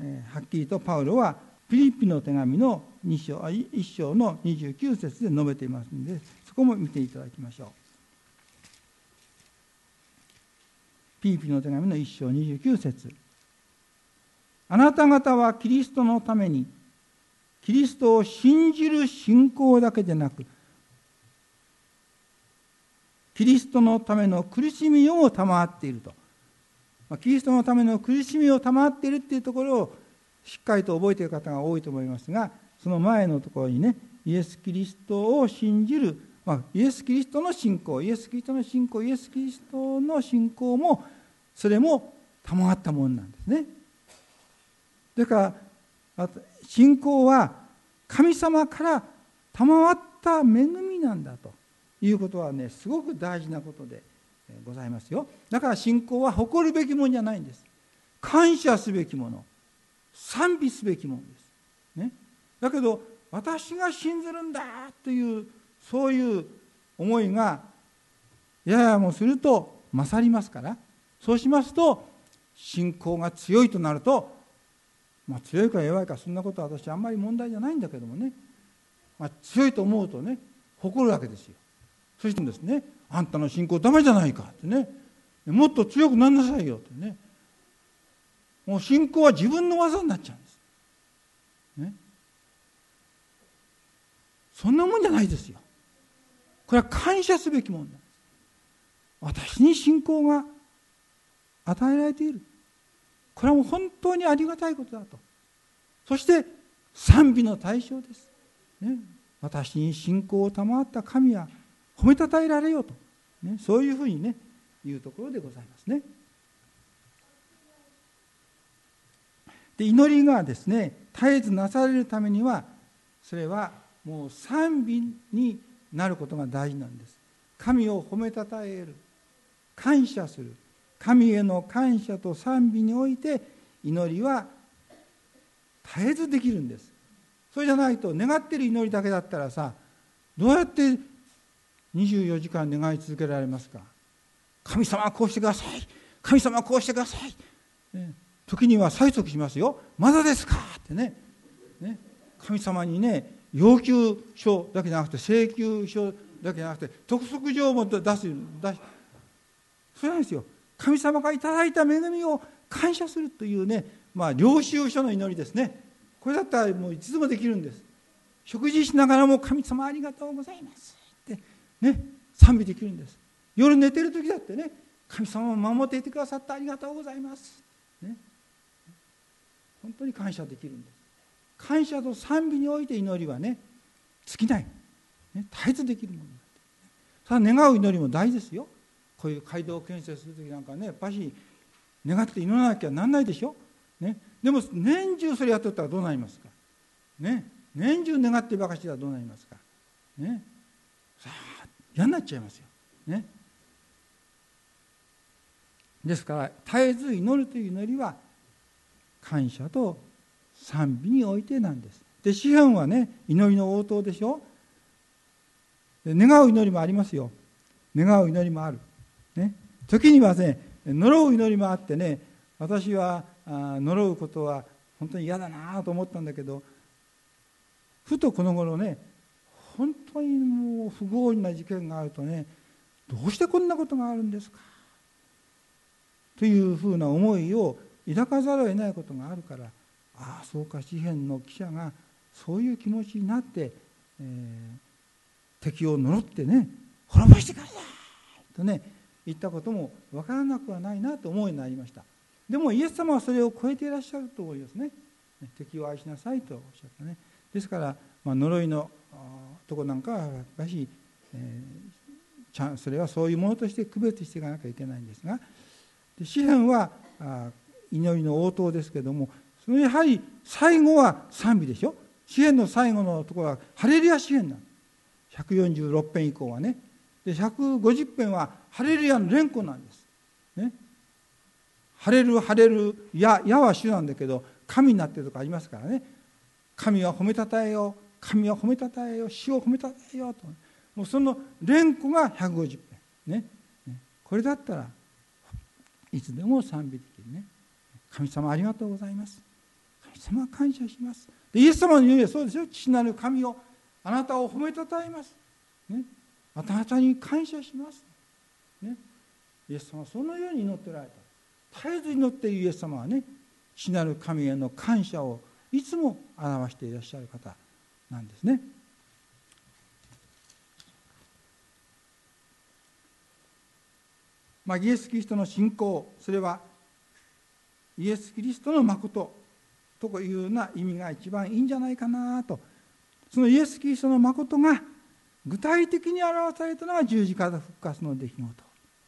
えー、はっきりとパウロはピリピの手紙の2章1章の29節で述べていますのでこも見ていただきましょう。ピリピの手紙の1章29節あなた方はキリストのためにキリストを信じる信仰だけでなくキリストのための苦しみを賜っていると、まあ、キリストのための苦しみを賜っているっていうところをしっかりと覚えている方が多いと思いますがその前のところにねイエス・キリストを信じる、まあ、イエス・キリストの信仰イエス・キリストの信仰イエス・キリストの信仰もそれも賜ったものなんですね。だから信仰は神様から賜った恵みなんだということはねすごく大事なことでございますよ。だから信仰は誇るべきものじゃないんです。感謝すべきもの賛美すべきものです。ね、だけど私が信ずるんだというそういう思いがややもすると勝りますからそうしますと信仰が強いとなると、まあ、強いか弱いかそんなことは私あんまり問題じゃないんだけどもね、まあ、強いと思うとね誇るわけですよ。そしてですねあんたの信仰ダメじゃないかってねもっと強くなんなさいよってねもう信仰は自分の技になっちゃうんです。ね、そんなもんじゃないですよ。これは感謝すべきものなんです。私に信仰が与えられている。これはもう本当にありがたいことだと。そして賛美の対象です。ね、私に信仰を賜った神は褒めたたえられようと、ね、そういうふうにね言うところでございますね。で祈りがですね絶えずなされるためにはそれはもう賛美になることが大事なんです。神を褒めたたえる。感謝する。神への感謝と賛美において祈りは絶えずできるんです。それじゃないと願ってる祈りだけだったらさどうやって24時間願い続けられますか？神様はこうしてください。神様はこうしてください、ね、時には催促しますよ。まだですか？ってね。ね。神様にね要求書だけじゃなくて請求書だけじゃなくて督促状も出す出しそれなんですよ。神様がいただいた恵みを感謝するというねまあ領収書の祈りですね。これだったらもういつでもできるんです。食事しながらも神様ありがとうございます。ってね賛美できるんです。夜寝てる時だってね神様を守っていてくださってありがとうございます。ね。本当に感謝できるんです。感謝と賛美において祈りはね尽きない、ね、絶えずできるものだ。さあ願う祈りも大事ですよ。こういう街道建設する時なんかねやっぱし願って祈らなきゃなんないでしょ。ね、でも年中それやってったらどうなりますか、ね、年中願ってばかしだらどうなりますか、ね、さあ嫌になっちゃいますよ、ね、ですから絶えず祈るという祈りは感謝と賛美においてなんです。で詩篇はね祈りの応答でしょ。願う祈りもありますよ。願う祈りもある、ね、時にはね呪う祈りもあってね私は呪うことは本当に嫌だなと思ったんだけどふとこの頃ね本当にもう不合理な事件があるとねどうしてこんなことがあるんですか？というふうな思いを抱かざるを得ないことがあるからああそうか詩篇の記者がそういう気持ちになって、えー、敵を呪ってね滅ぼしてくださいとね言ったことも分からなくはないなと思うようになりました。でもイエス様はそれを超えていらっしゃると思いますね。敵を愛しなさいとおっしゃったね。ですから、まあ、呪いのとこなんかはやっぱり、えー、それはそういうものとして区別していかなきゃいけないんですが詩篇は祈りの応答ですけどもそのやはり最後は賛美でしょ？詩篇の最後のところはハレルヤ詩篇なの。146編以降はね。で150編はハレルヤの連呼なんです、ね、ハレルハレルヤヤは主なんだけど神になってるとかありますからね。神は褒めたたえよ神は褒めたたえよ主を褒めたたえよと。もうその連呼が150編ね。これだったらいつでも賛美できるね。神様ありがとうございます。様感謝します。でイエス様の言うはそうですよ。父なる神をあなたを褒めたたえます、ね、あなたに感謝します、ね、イエス様はそのように祈ってられた。絶えず祈っているイエス様はね父なる神への感謝をいつも表していらっしゃる方なんですね。まあ、イエス・キリストの信仰それはイエス・キリストの誠。というような意味が一番いいんじゃないかなと。そのイエス・キリストの誠が具体的に表されたのが十字架復活の出来事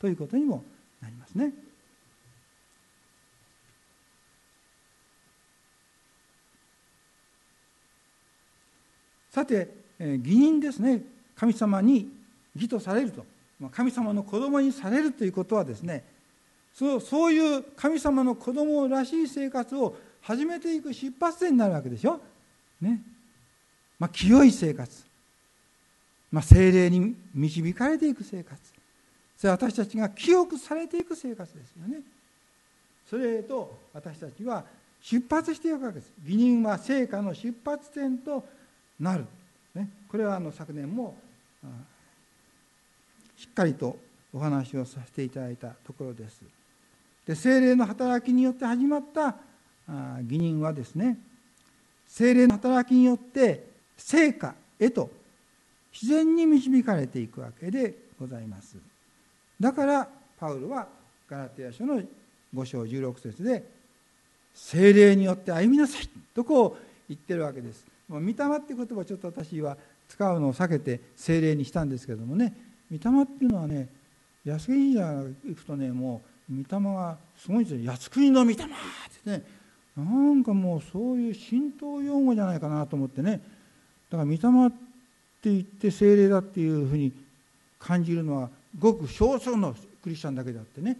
ということにもなりますね。さて義人ですね。神様に義とされると。神様の子供にされるということはですねそうそういう神様の子供らしい生活を始めていく出発点になるわけでしょ？ねまあ、清い生活、まあ、精霊に導かれていく生活それは私たちが記憶されていく生活ですよね。それと私たちは出発していくわけです。義人は成果の出発点となる。ね、これはあの昨年もしっかりとお話をさせていただいたところです。で精霊の働きによって始まった義人はですね精霊の働きによって成果へと自然に導かれていくわけでございます。だからパウロはガラテヤ書の5章16節で精霊によって歩みなさいとこう言ってるわけです。御霊って言葉ちょっと私は使うのを避けて精霊にしたんですけどもね御霊っていうのはね安来神社行くとねもう御霊がすごいんですよ靖国の御霊ってねなんかもうそういう神道用語じゃないかなと思ってね。だから御霊って言って精霊だっていうふうに感じるのはごく少数のクリスチャンだけであってね。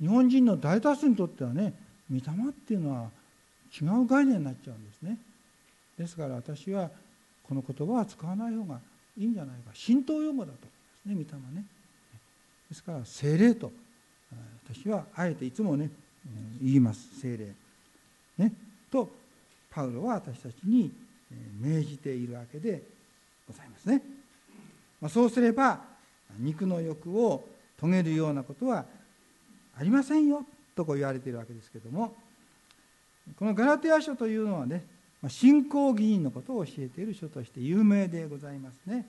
日本人の大多数にとってはね御霊っていうのは違う概念になっちゃうんですね。ですから私はこの言葉は使わない方がいいんじゃないか。神道用語だと思いますね御霊ね。ですから精霊と私はあえていつもね言います。精霊。ねとパウロは私たちに命じているわけでございますね、まあ、そうすれば肉の欲を遂げるようなことはありませんよとこう言われているわけですけどもこのガラテヤ書というのはね信仰議員のことを教えている書として有名でございますね。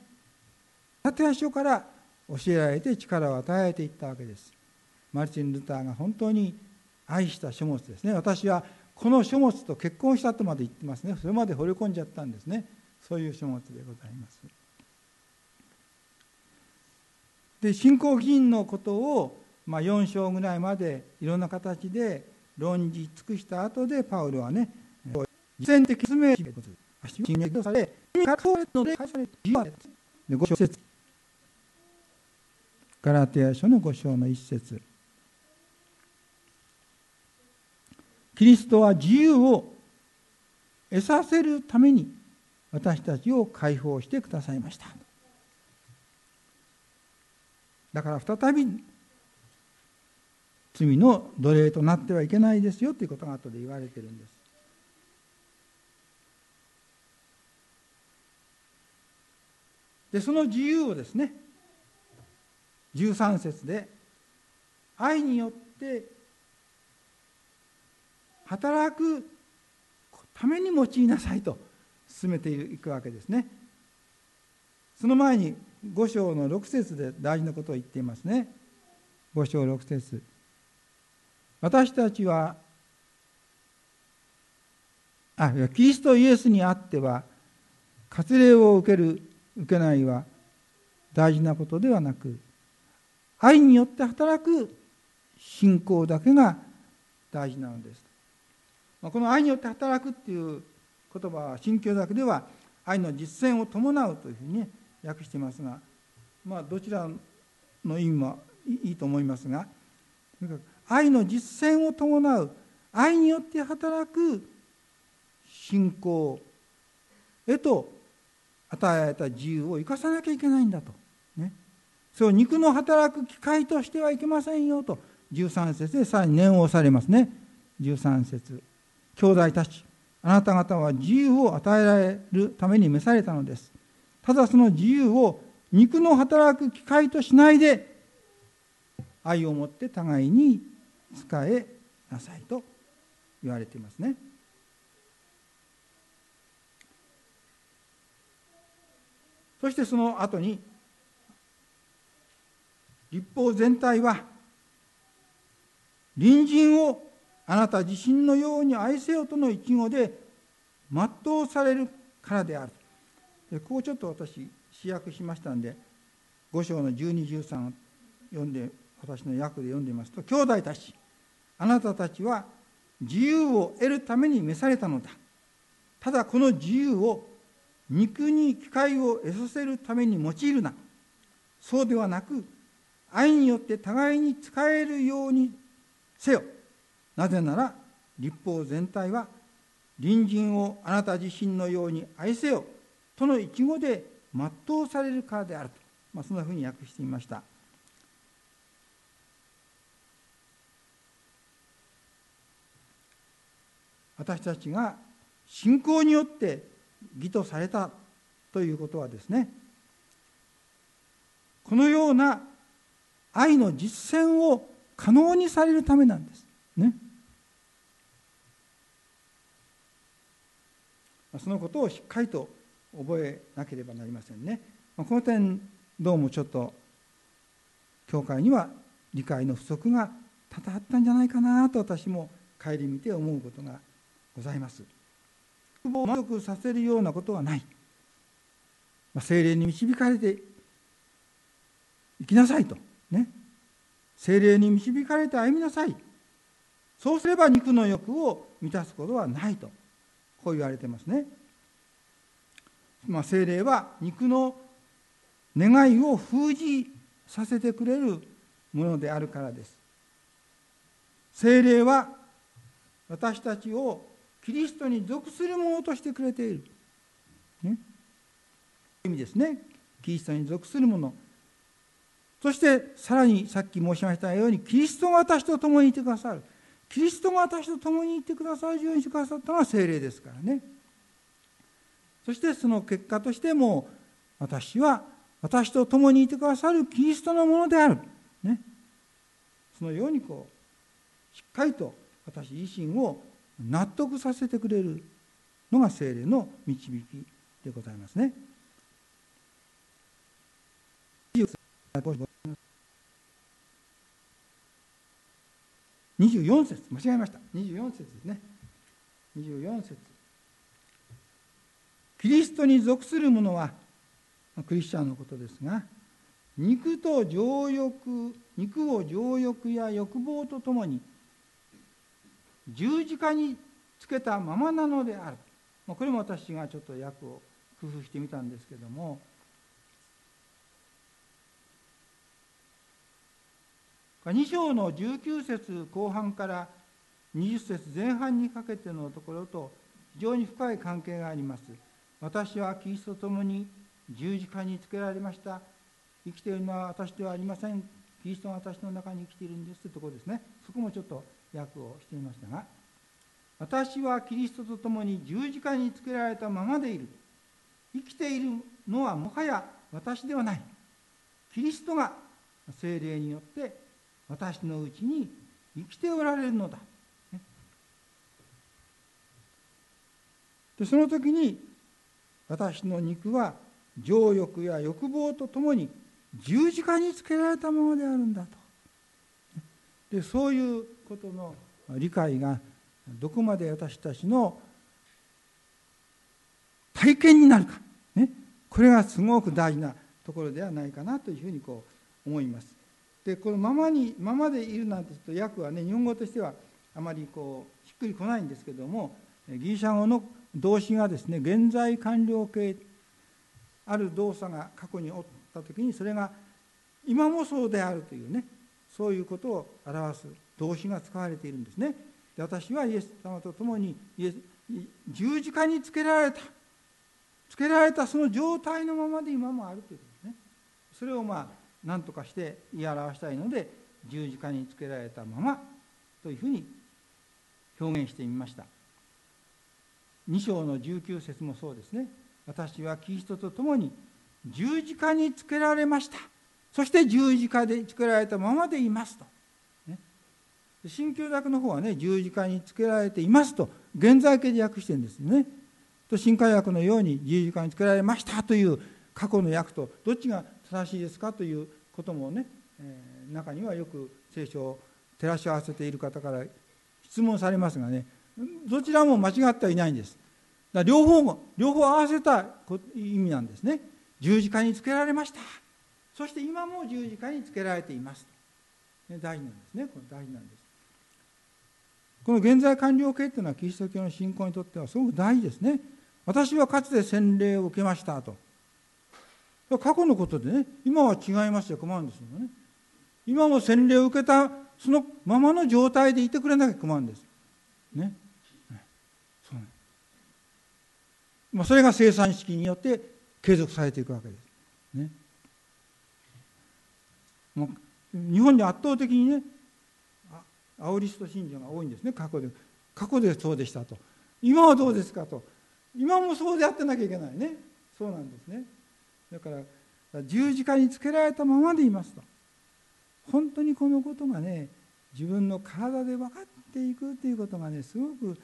ガラテヤ書から教えられて力を与えていったわけです。マルチン・ルターが本当に愛した書物ですね。私はこの書物と結婚したとまで言ってますね。それまで惚れ込んじゃったんですね。そういう書物でございます。で信仰議員のことを、まあ、4章ぐらいまでいろんな形で論じ尽くした後でパウロはね実践的説明し進撃されので返されで5節ガラテヤ書の5章の一節キリストは自由を得させるために私たちを解放してくださいました。だから再び罪の奴隷となってはいけないですよということが後で言われてるんです。でその自由をですね13節で愛によって働くために用いなさいと進めていくわけですね。その前に5章の6節で大事なことを言っていますね。5章6節。私たちはあキリストイエスにあっては割礼を受ける受けないは大事なことではなく愛によって働く信仰だけが大事なのです。この愛によって働くっていう言葉は信教だけでは愛の実践を伴うというふうに、訳していますがまあどちらの意味もいいと思いますが愛の実践を伴う愛によって働く信仰へと与えられた自由を生かさなきゃいけないんだと。ね、そう肉の働く機会としてはいけませんよと13節でさらに念を押されますね。13節。兄弟たちあなた方は自由を与えられるために召されたのです。ただその自由を肉の働く機会としないで愛を持って互いに使えなさいと言われていますね。そしてその後に立法全体は隣人をあなた自身のように愛せよとの一語で全うされるからである。こうちょっと私試訳しましたんで5章の1213を読んで私の訳で読んでみますと兄弟たちあなたたちは自由を得るために召されたのだ。ただこの自由を肉に機会を得させるために用いるな。そうではなく愛によって互いに使えるようにせよ。なぜなら立法全体は隣人をあなた自身のように愛せよとの一語で全うされるからであると、まあ、そんなふうに訳してみました。私たちが信仰によって義とされたということはですねこのような愛の実践を可能にされるためなんです。ね。そのことをしっかりと覚えなければなりませんね。この点どうもちょっと教会には理解の不足が多々あったんじゃないかなと私も顧みて思うことがございます。満足させるようなことはない。精霊に導かれていきなさいと。ね。精霊に導かれて歩みなさい。そうすれば肉の欲を満たすことはないと。こう言われてますね。まあ、精霊は肉の願いを封じさせてくれるものであるからです。精霊は私たちをキリストに属するものとしてくれている。ね、意味ですね。キリストに属するもの。そしてさらにさっき申しましたようにキリストが私と共にいてくださるキリストが私と共にいてくださるようにしてくださったのは精霊ですからね。そしてその結果としても私は私と共にいてくださるキリストのものである、ね、そのようにこうしっかりと私自身を納得させてくれるのが精霊の導きでございますね。24節間違えました。24節ですね。24節。キリストに属する者はクリスチャンのことですが肉と情欲肉を情欲や欲望とともに十字架につけたままなのである。これも私がちょっと訳を工夫してみたんですけども2章の19節後半から20節前半にかけてのところと非常に深い関係があります。私はキリストと共に十字架につけられました。生きているのは私ではありません。キリストが私の中に生きているんですというところですね。そこもちょっと訳をしてみましたが、私はキリストと共に十字架につけられたままでいる。生きているのはもはや私ではない。キリストが精霊によって私のうちに生きておられるのだ。でその時に私の肉は情欲や欲望とともに十字架につけられたままであるんだと。でそういうことの理解がどこまで私たちの体験になるか、ね、これがすごく大事なところではないかなというふうにこう思います。でこのままにままでいるなんてちょっと訳はね日本語としてはあまりこうしっくりこないんですけどもギリシャ語の動詞がですね現在完了形ある動作が過去におった時にそれが今もそうであるというねそういうことを表す動詞が使われているんですね。で私はイエス様と共にイエス十字架につけられたつけられたその状態のままで今もあるということですね。それをまあ何とかして言い表したいので十字架につけられたままというふうに表現してみました。2章の19節もそうですね。私はキリストと共に十字架につけられました。そして十字架でつけられたままでいますと、新旧約の方はね十字架につけられていますと現在形で訳してるんですよね。と新海訳のように十字架につけられましたという過去の訳とどっちが正しいですか？ということもね、えー、中にはよく聖書を照らし合わせている方から質問されますがねどちらも間違ってはいないんです。だ両方も両方合わせた意味なんですね。十字架につけられました。そして今も十字架につけられています。ね、大事なんですね。これ大事なんです。この現在完了形というのはキリスト教の信仰にとってはすごく大事ですね。私はかつて洗礼を受けましたと。過去のことでね、今は違いますよ、困るんですよね。今も洗礼を受けたそのままの状態でいてくれなきゃ困るんです。ね。そうまあ、それが生産式によって継続されていくわけです。ね。もう日本で圧倒的にねアオリスト信者が多いんですね過去で過去でそうでしたと今はどうですかと今もそうであってなきゃいけないねそうなんですねだから十字架につけられたままでいますと本当にこのことがね自分の体で分かっていくということがねすごく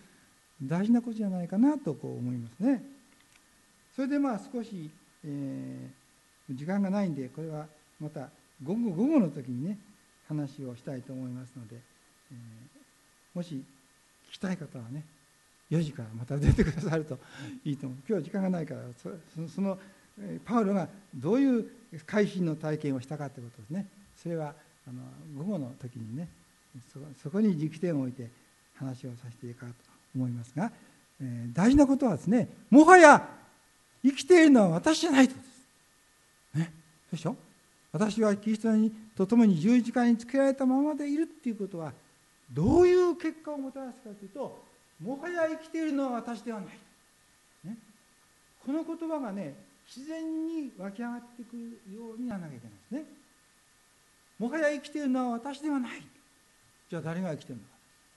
大事なことじゃないかなとこう思いますね。それでまあ少し、えー、時間がないんでこれはまた午後午後の時にね話をしたいと思いますので、えー、もし聞きたい方はね4時からまた出てくださるといいと思う今日は時間がないからそのパウロがどういう改心の体験をしたかということですね。それはあの午後の時にねそこに軸点を置いて話をさせていいかと思いますが、えー、大事なことはですねもはや生きているのは私じゃないとです。ね、でしょ？私はキリストにと共に十字架につけられたままでいるっていうことはどういう結果をもたらすかというともはや生きているのは私ではない、ね、この言葉がね自然に湧き上がってくるようにならなきゃいけないんですね。もはや生きているのは私ではない。じゃあ誰が生きているのか。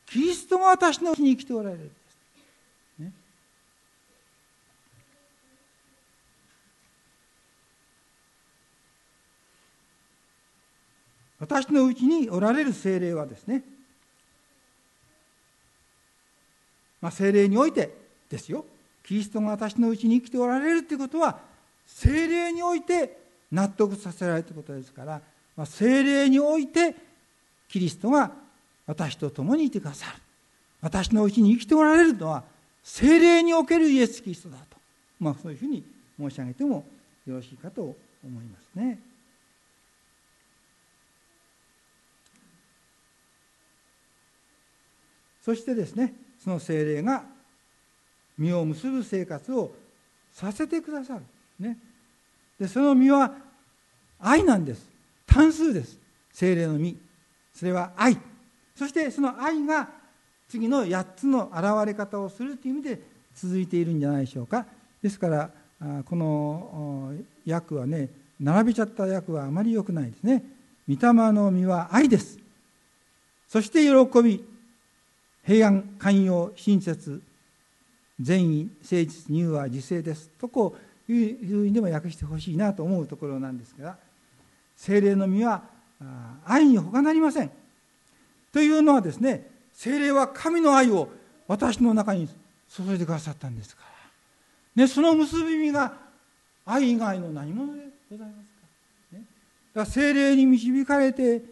キリストが私のうちに生きておられるんです、ね、私のうちにおられる精霊はですね、まあ、精霊においてですよ。キリストが私のうちに生きておられるということは精霊において納得させられたことですから、まあ、精霊においてキリストが私と共にいてくださる。私のうちに生きておられるのは精霊におけるイエス・キリストだと、まあ、そういうふうに申し上げてもよろしいかと思いますね。そしてですねその精霊が実を結ぶ生活をさせてくださる、ね、でその実は愛なんです。単数です。精霊の実。それは愛。そしてその愛が次の8つの現れ方をするという意味で続いているんじゃないでしょうか。ですからこの訳はね並べちゃった訳はあまり良くないですね。御霊の実は愛です。そして喜び。平安寛容親切。善意誠実乳は自制です。とこういうふうにでも訳してほしいなと思うところなんですが精霊の実は愛に他なりません。というのはですね精霊は神の愛を私の中に注いでくださったんですから、ね、その結び身が愛以外の何者でございますか,、ね、だから精霊に導かれて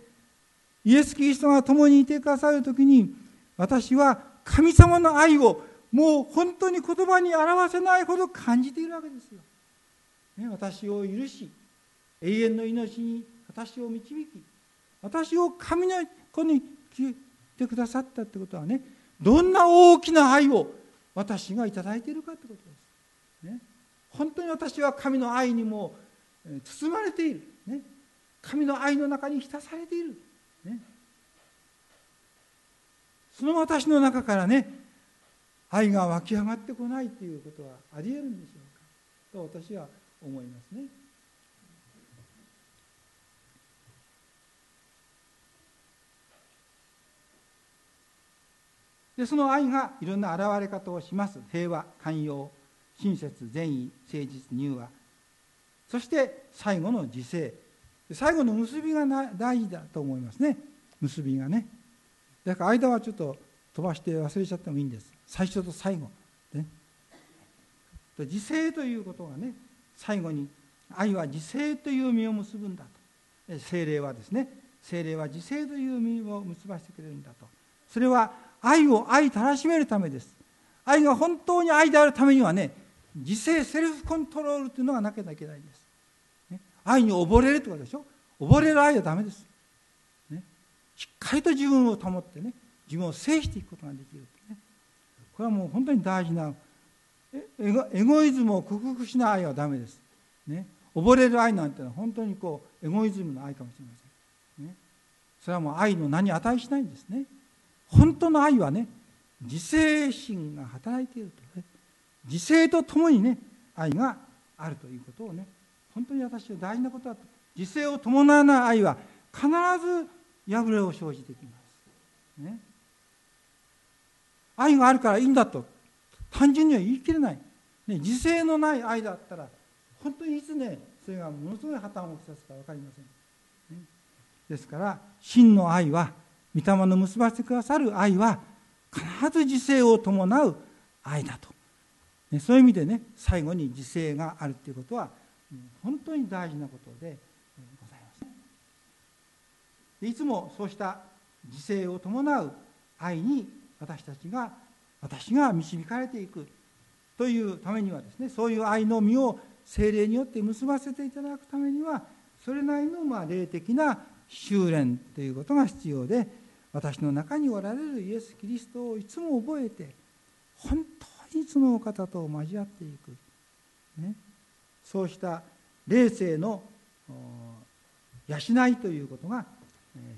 イエス・キリストが共にいてくださる時に私は神様の愛をもう本当に言葉に表せないほど感じているわけですよ。ね、私を許し永遠の命に私を導き私を神の子に聞いてくださったってことはねどんな大きな愛を私が頂いているかってことです。ね、本当に私は神の愛にも包まれている、ね、神の愛の中に浸されている、ね、その私の中からね愛が湧き上がってこないということはありえるんでしょうか。と私は思いますね。でその愛がいろんな現れ方をします。平和寛容親切善意誠実柔和。そして最後の自制。最後の結びが大事だと思いますね。結びがね。だから間はちょっと飛ばして忘れちゃってもいいんです。最初と最後、ね、自制ということがね最後に愛は自制という実を結ぶんだと。精霊はですね精霊は自制という実を結ばせてくれるんだと。それは愛を愛たらしめるためです。愛が本当に愛であるためにはね自制セルフコントロールというのがなきゃいけないんです、ね、愛に溺れるってことでしょ？溺れる愛はダメです、ね、しっかりと自分を保ってね自分を制していくことができるね。これはもう本当に大事なエゴイズムを克服しない愛はダメです。ね、溺れる愛なんてのは本当にこうエゴイズムの愛かもしれません。ね、それはもう愛の名に値しないんですね。本当の愛はね自制心が働いていると、ね、自制とともにね愛があるということをね本当に私は大事なことだと自制を伴わない愛は必ず破れを生じてきます。ね愛があるからいいんだと単純には言い切れない、ね、自制のない愛だったら本当にいつねそれがものすごい破綻をきたすか分かりません、ね、ですから真の愛は御霊の結ばせてくださる愛は必ず自制を伴う愛だと、ね、そういう意味でね最後に自制があるということは本当に大事なことでございます。いつもそうした自制を伴う愛に私たちが私が導かれていくというためにはですねそういう愛の実を精霊によって結ばせていただくためにはそれなりのま霊的な修練ということが必要で私の中におられるイエス・キリストをいつも覚えて本当にそのお方と交わっていく、ね、そうした霊性の養いということが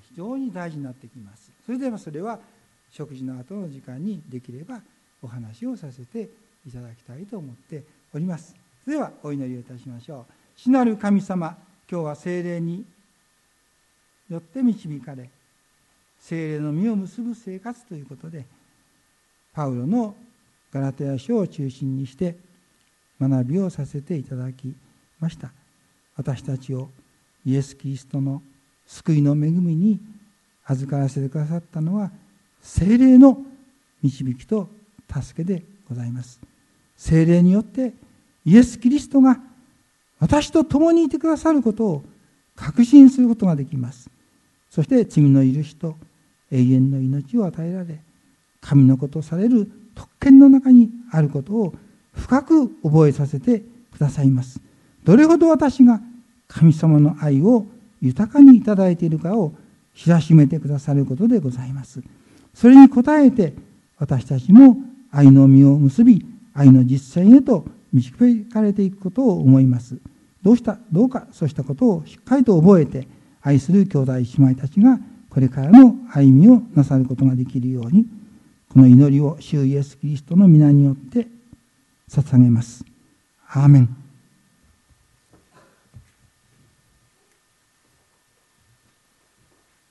非常に大事になってきます。それではそれは食事の後の時間にできればお話をさせていただきたいと思っておりますそれではお祈りをいたしましょう。主なる神様今日は精霊によって導かれ精霊の実を結ぶ生活ということでパウロのガラテヤ書を中心にして学びをさせていただきました。私たちをイエス・キリストの救いの恵みに預からせてくださったのは精霊の導きと助けでございます。精霊によってイエス・キリストが私と共にいてくださることを確信することができます。そして罪の許しと永遠の命を与えられ神のことされる特権の中にあることを深く覚えさせてくださいます。どれほど私が神様の愛を豊かにいただいているかを知らしめてくださることでございます。それに応えて私たちも愛の実を結び愛の実践へと導かれていくことを思いますどうしたどうかそうしたことをしっかりと覚えて愛する兄弟姉妹たちがこれからの歩みをなさることができるようにこの祈りを主イエスキリストの皆によって捧げます。アーメン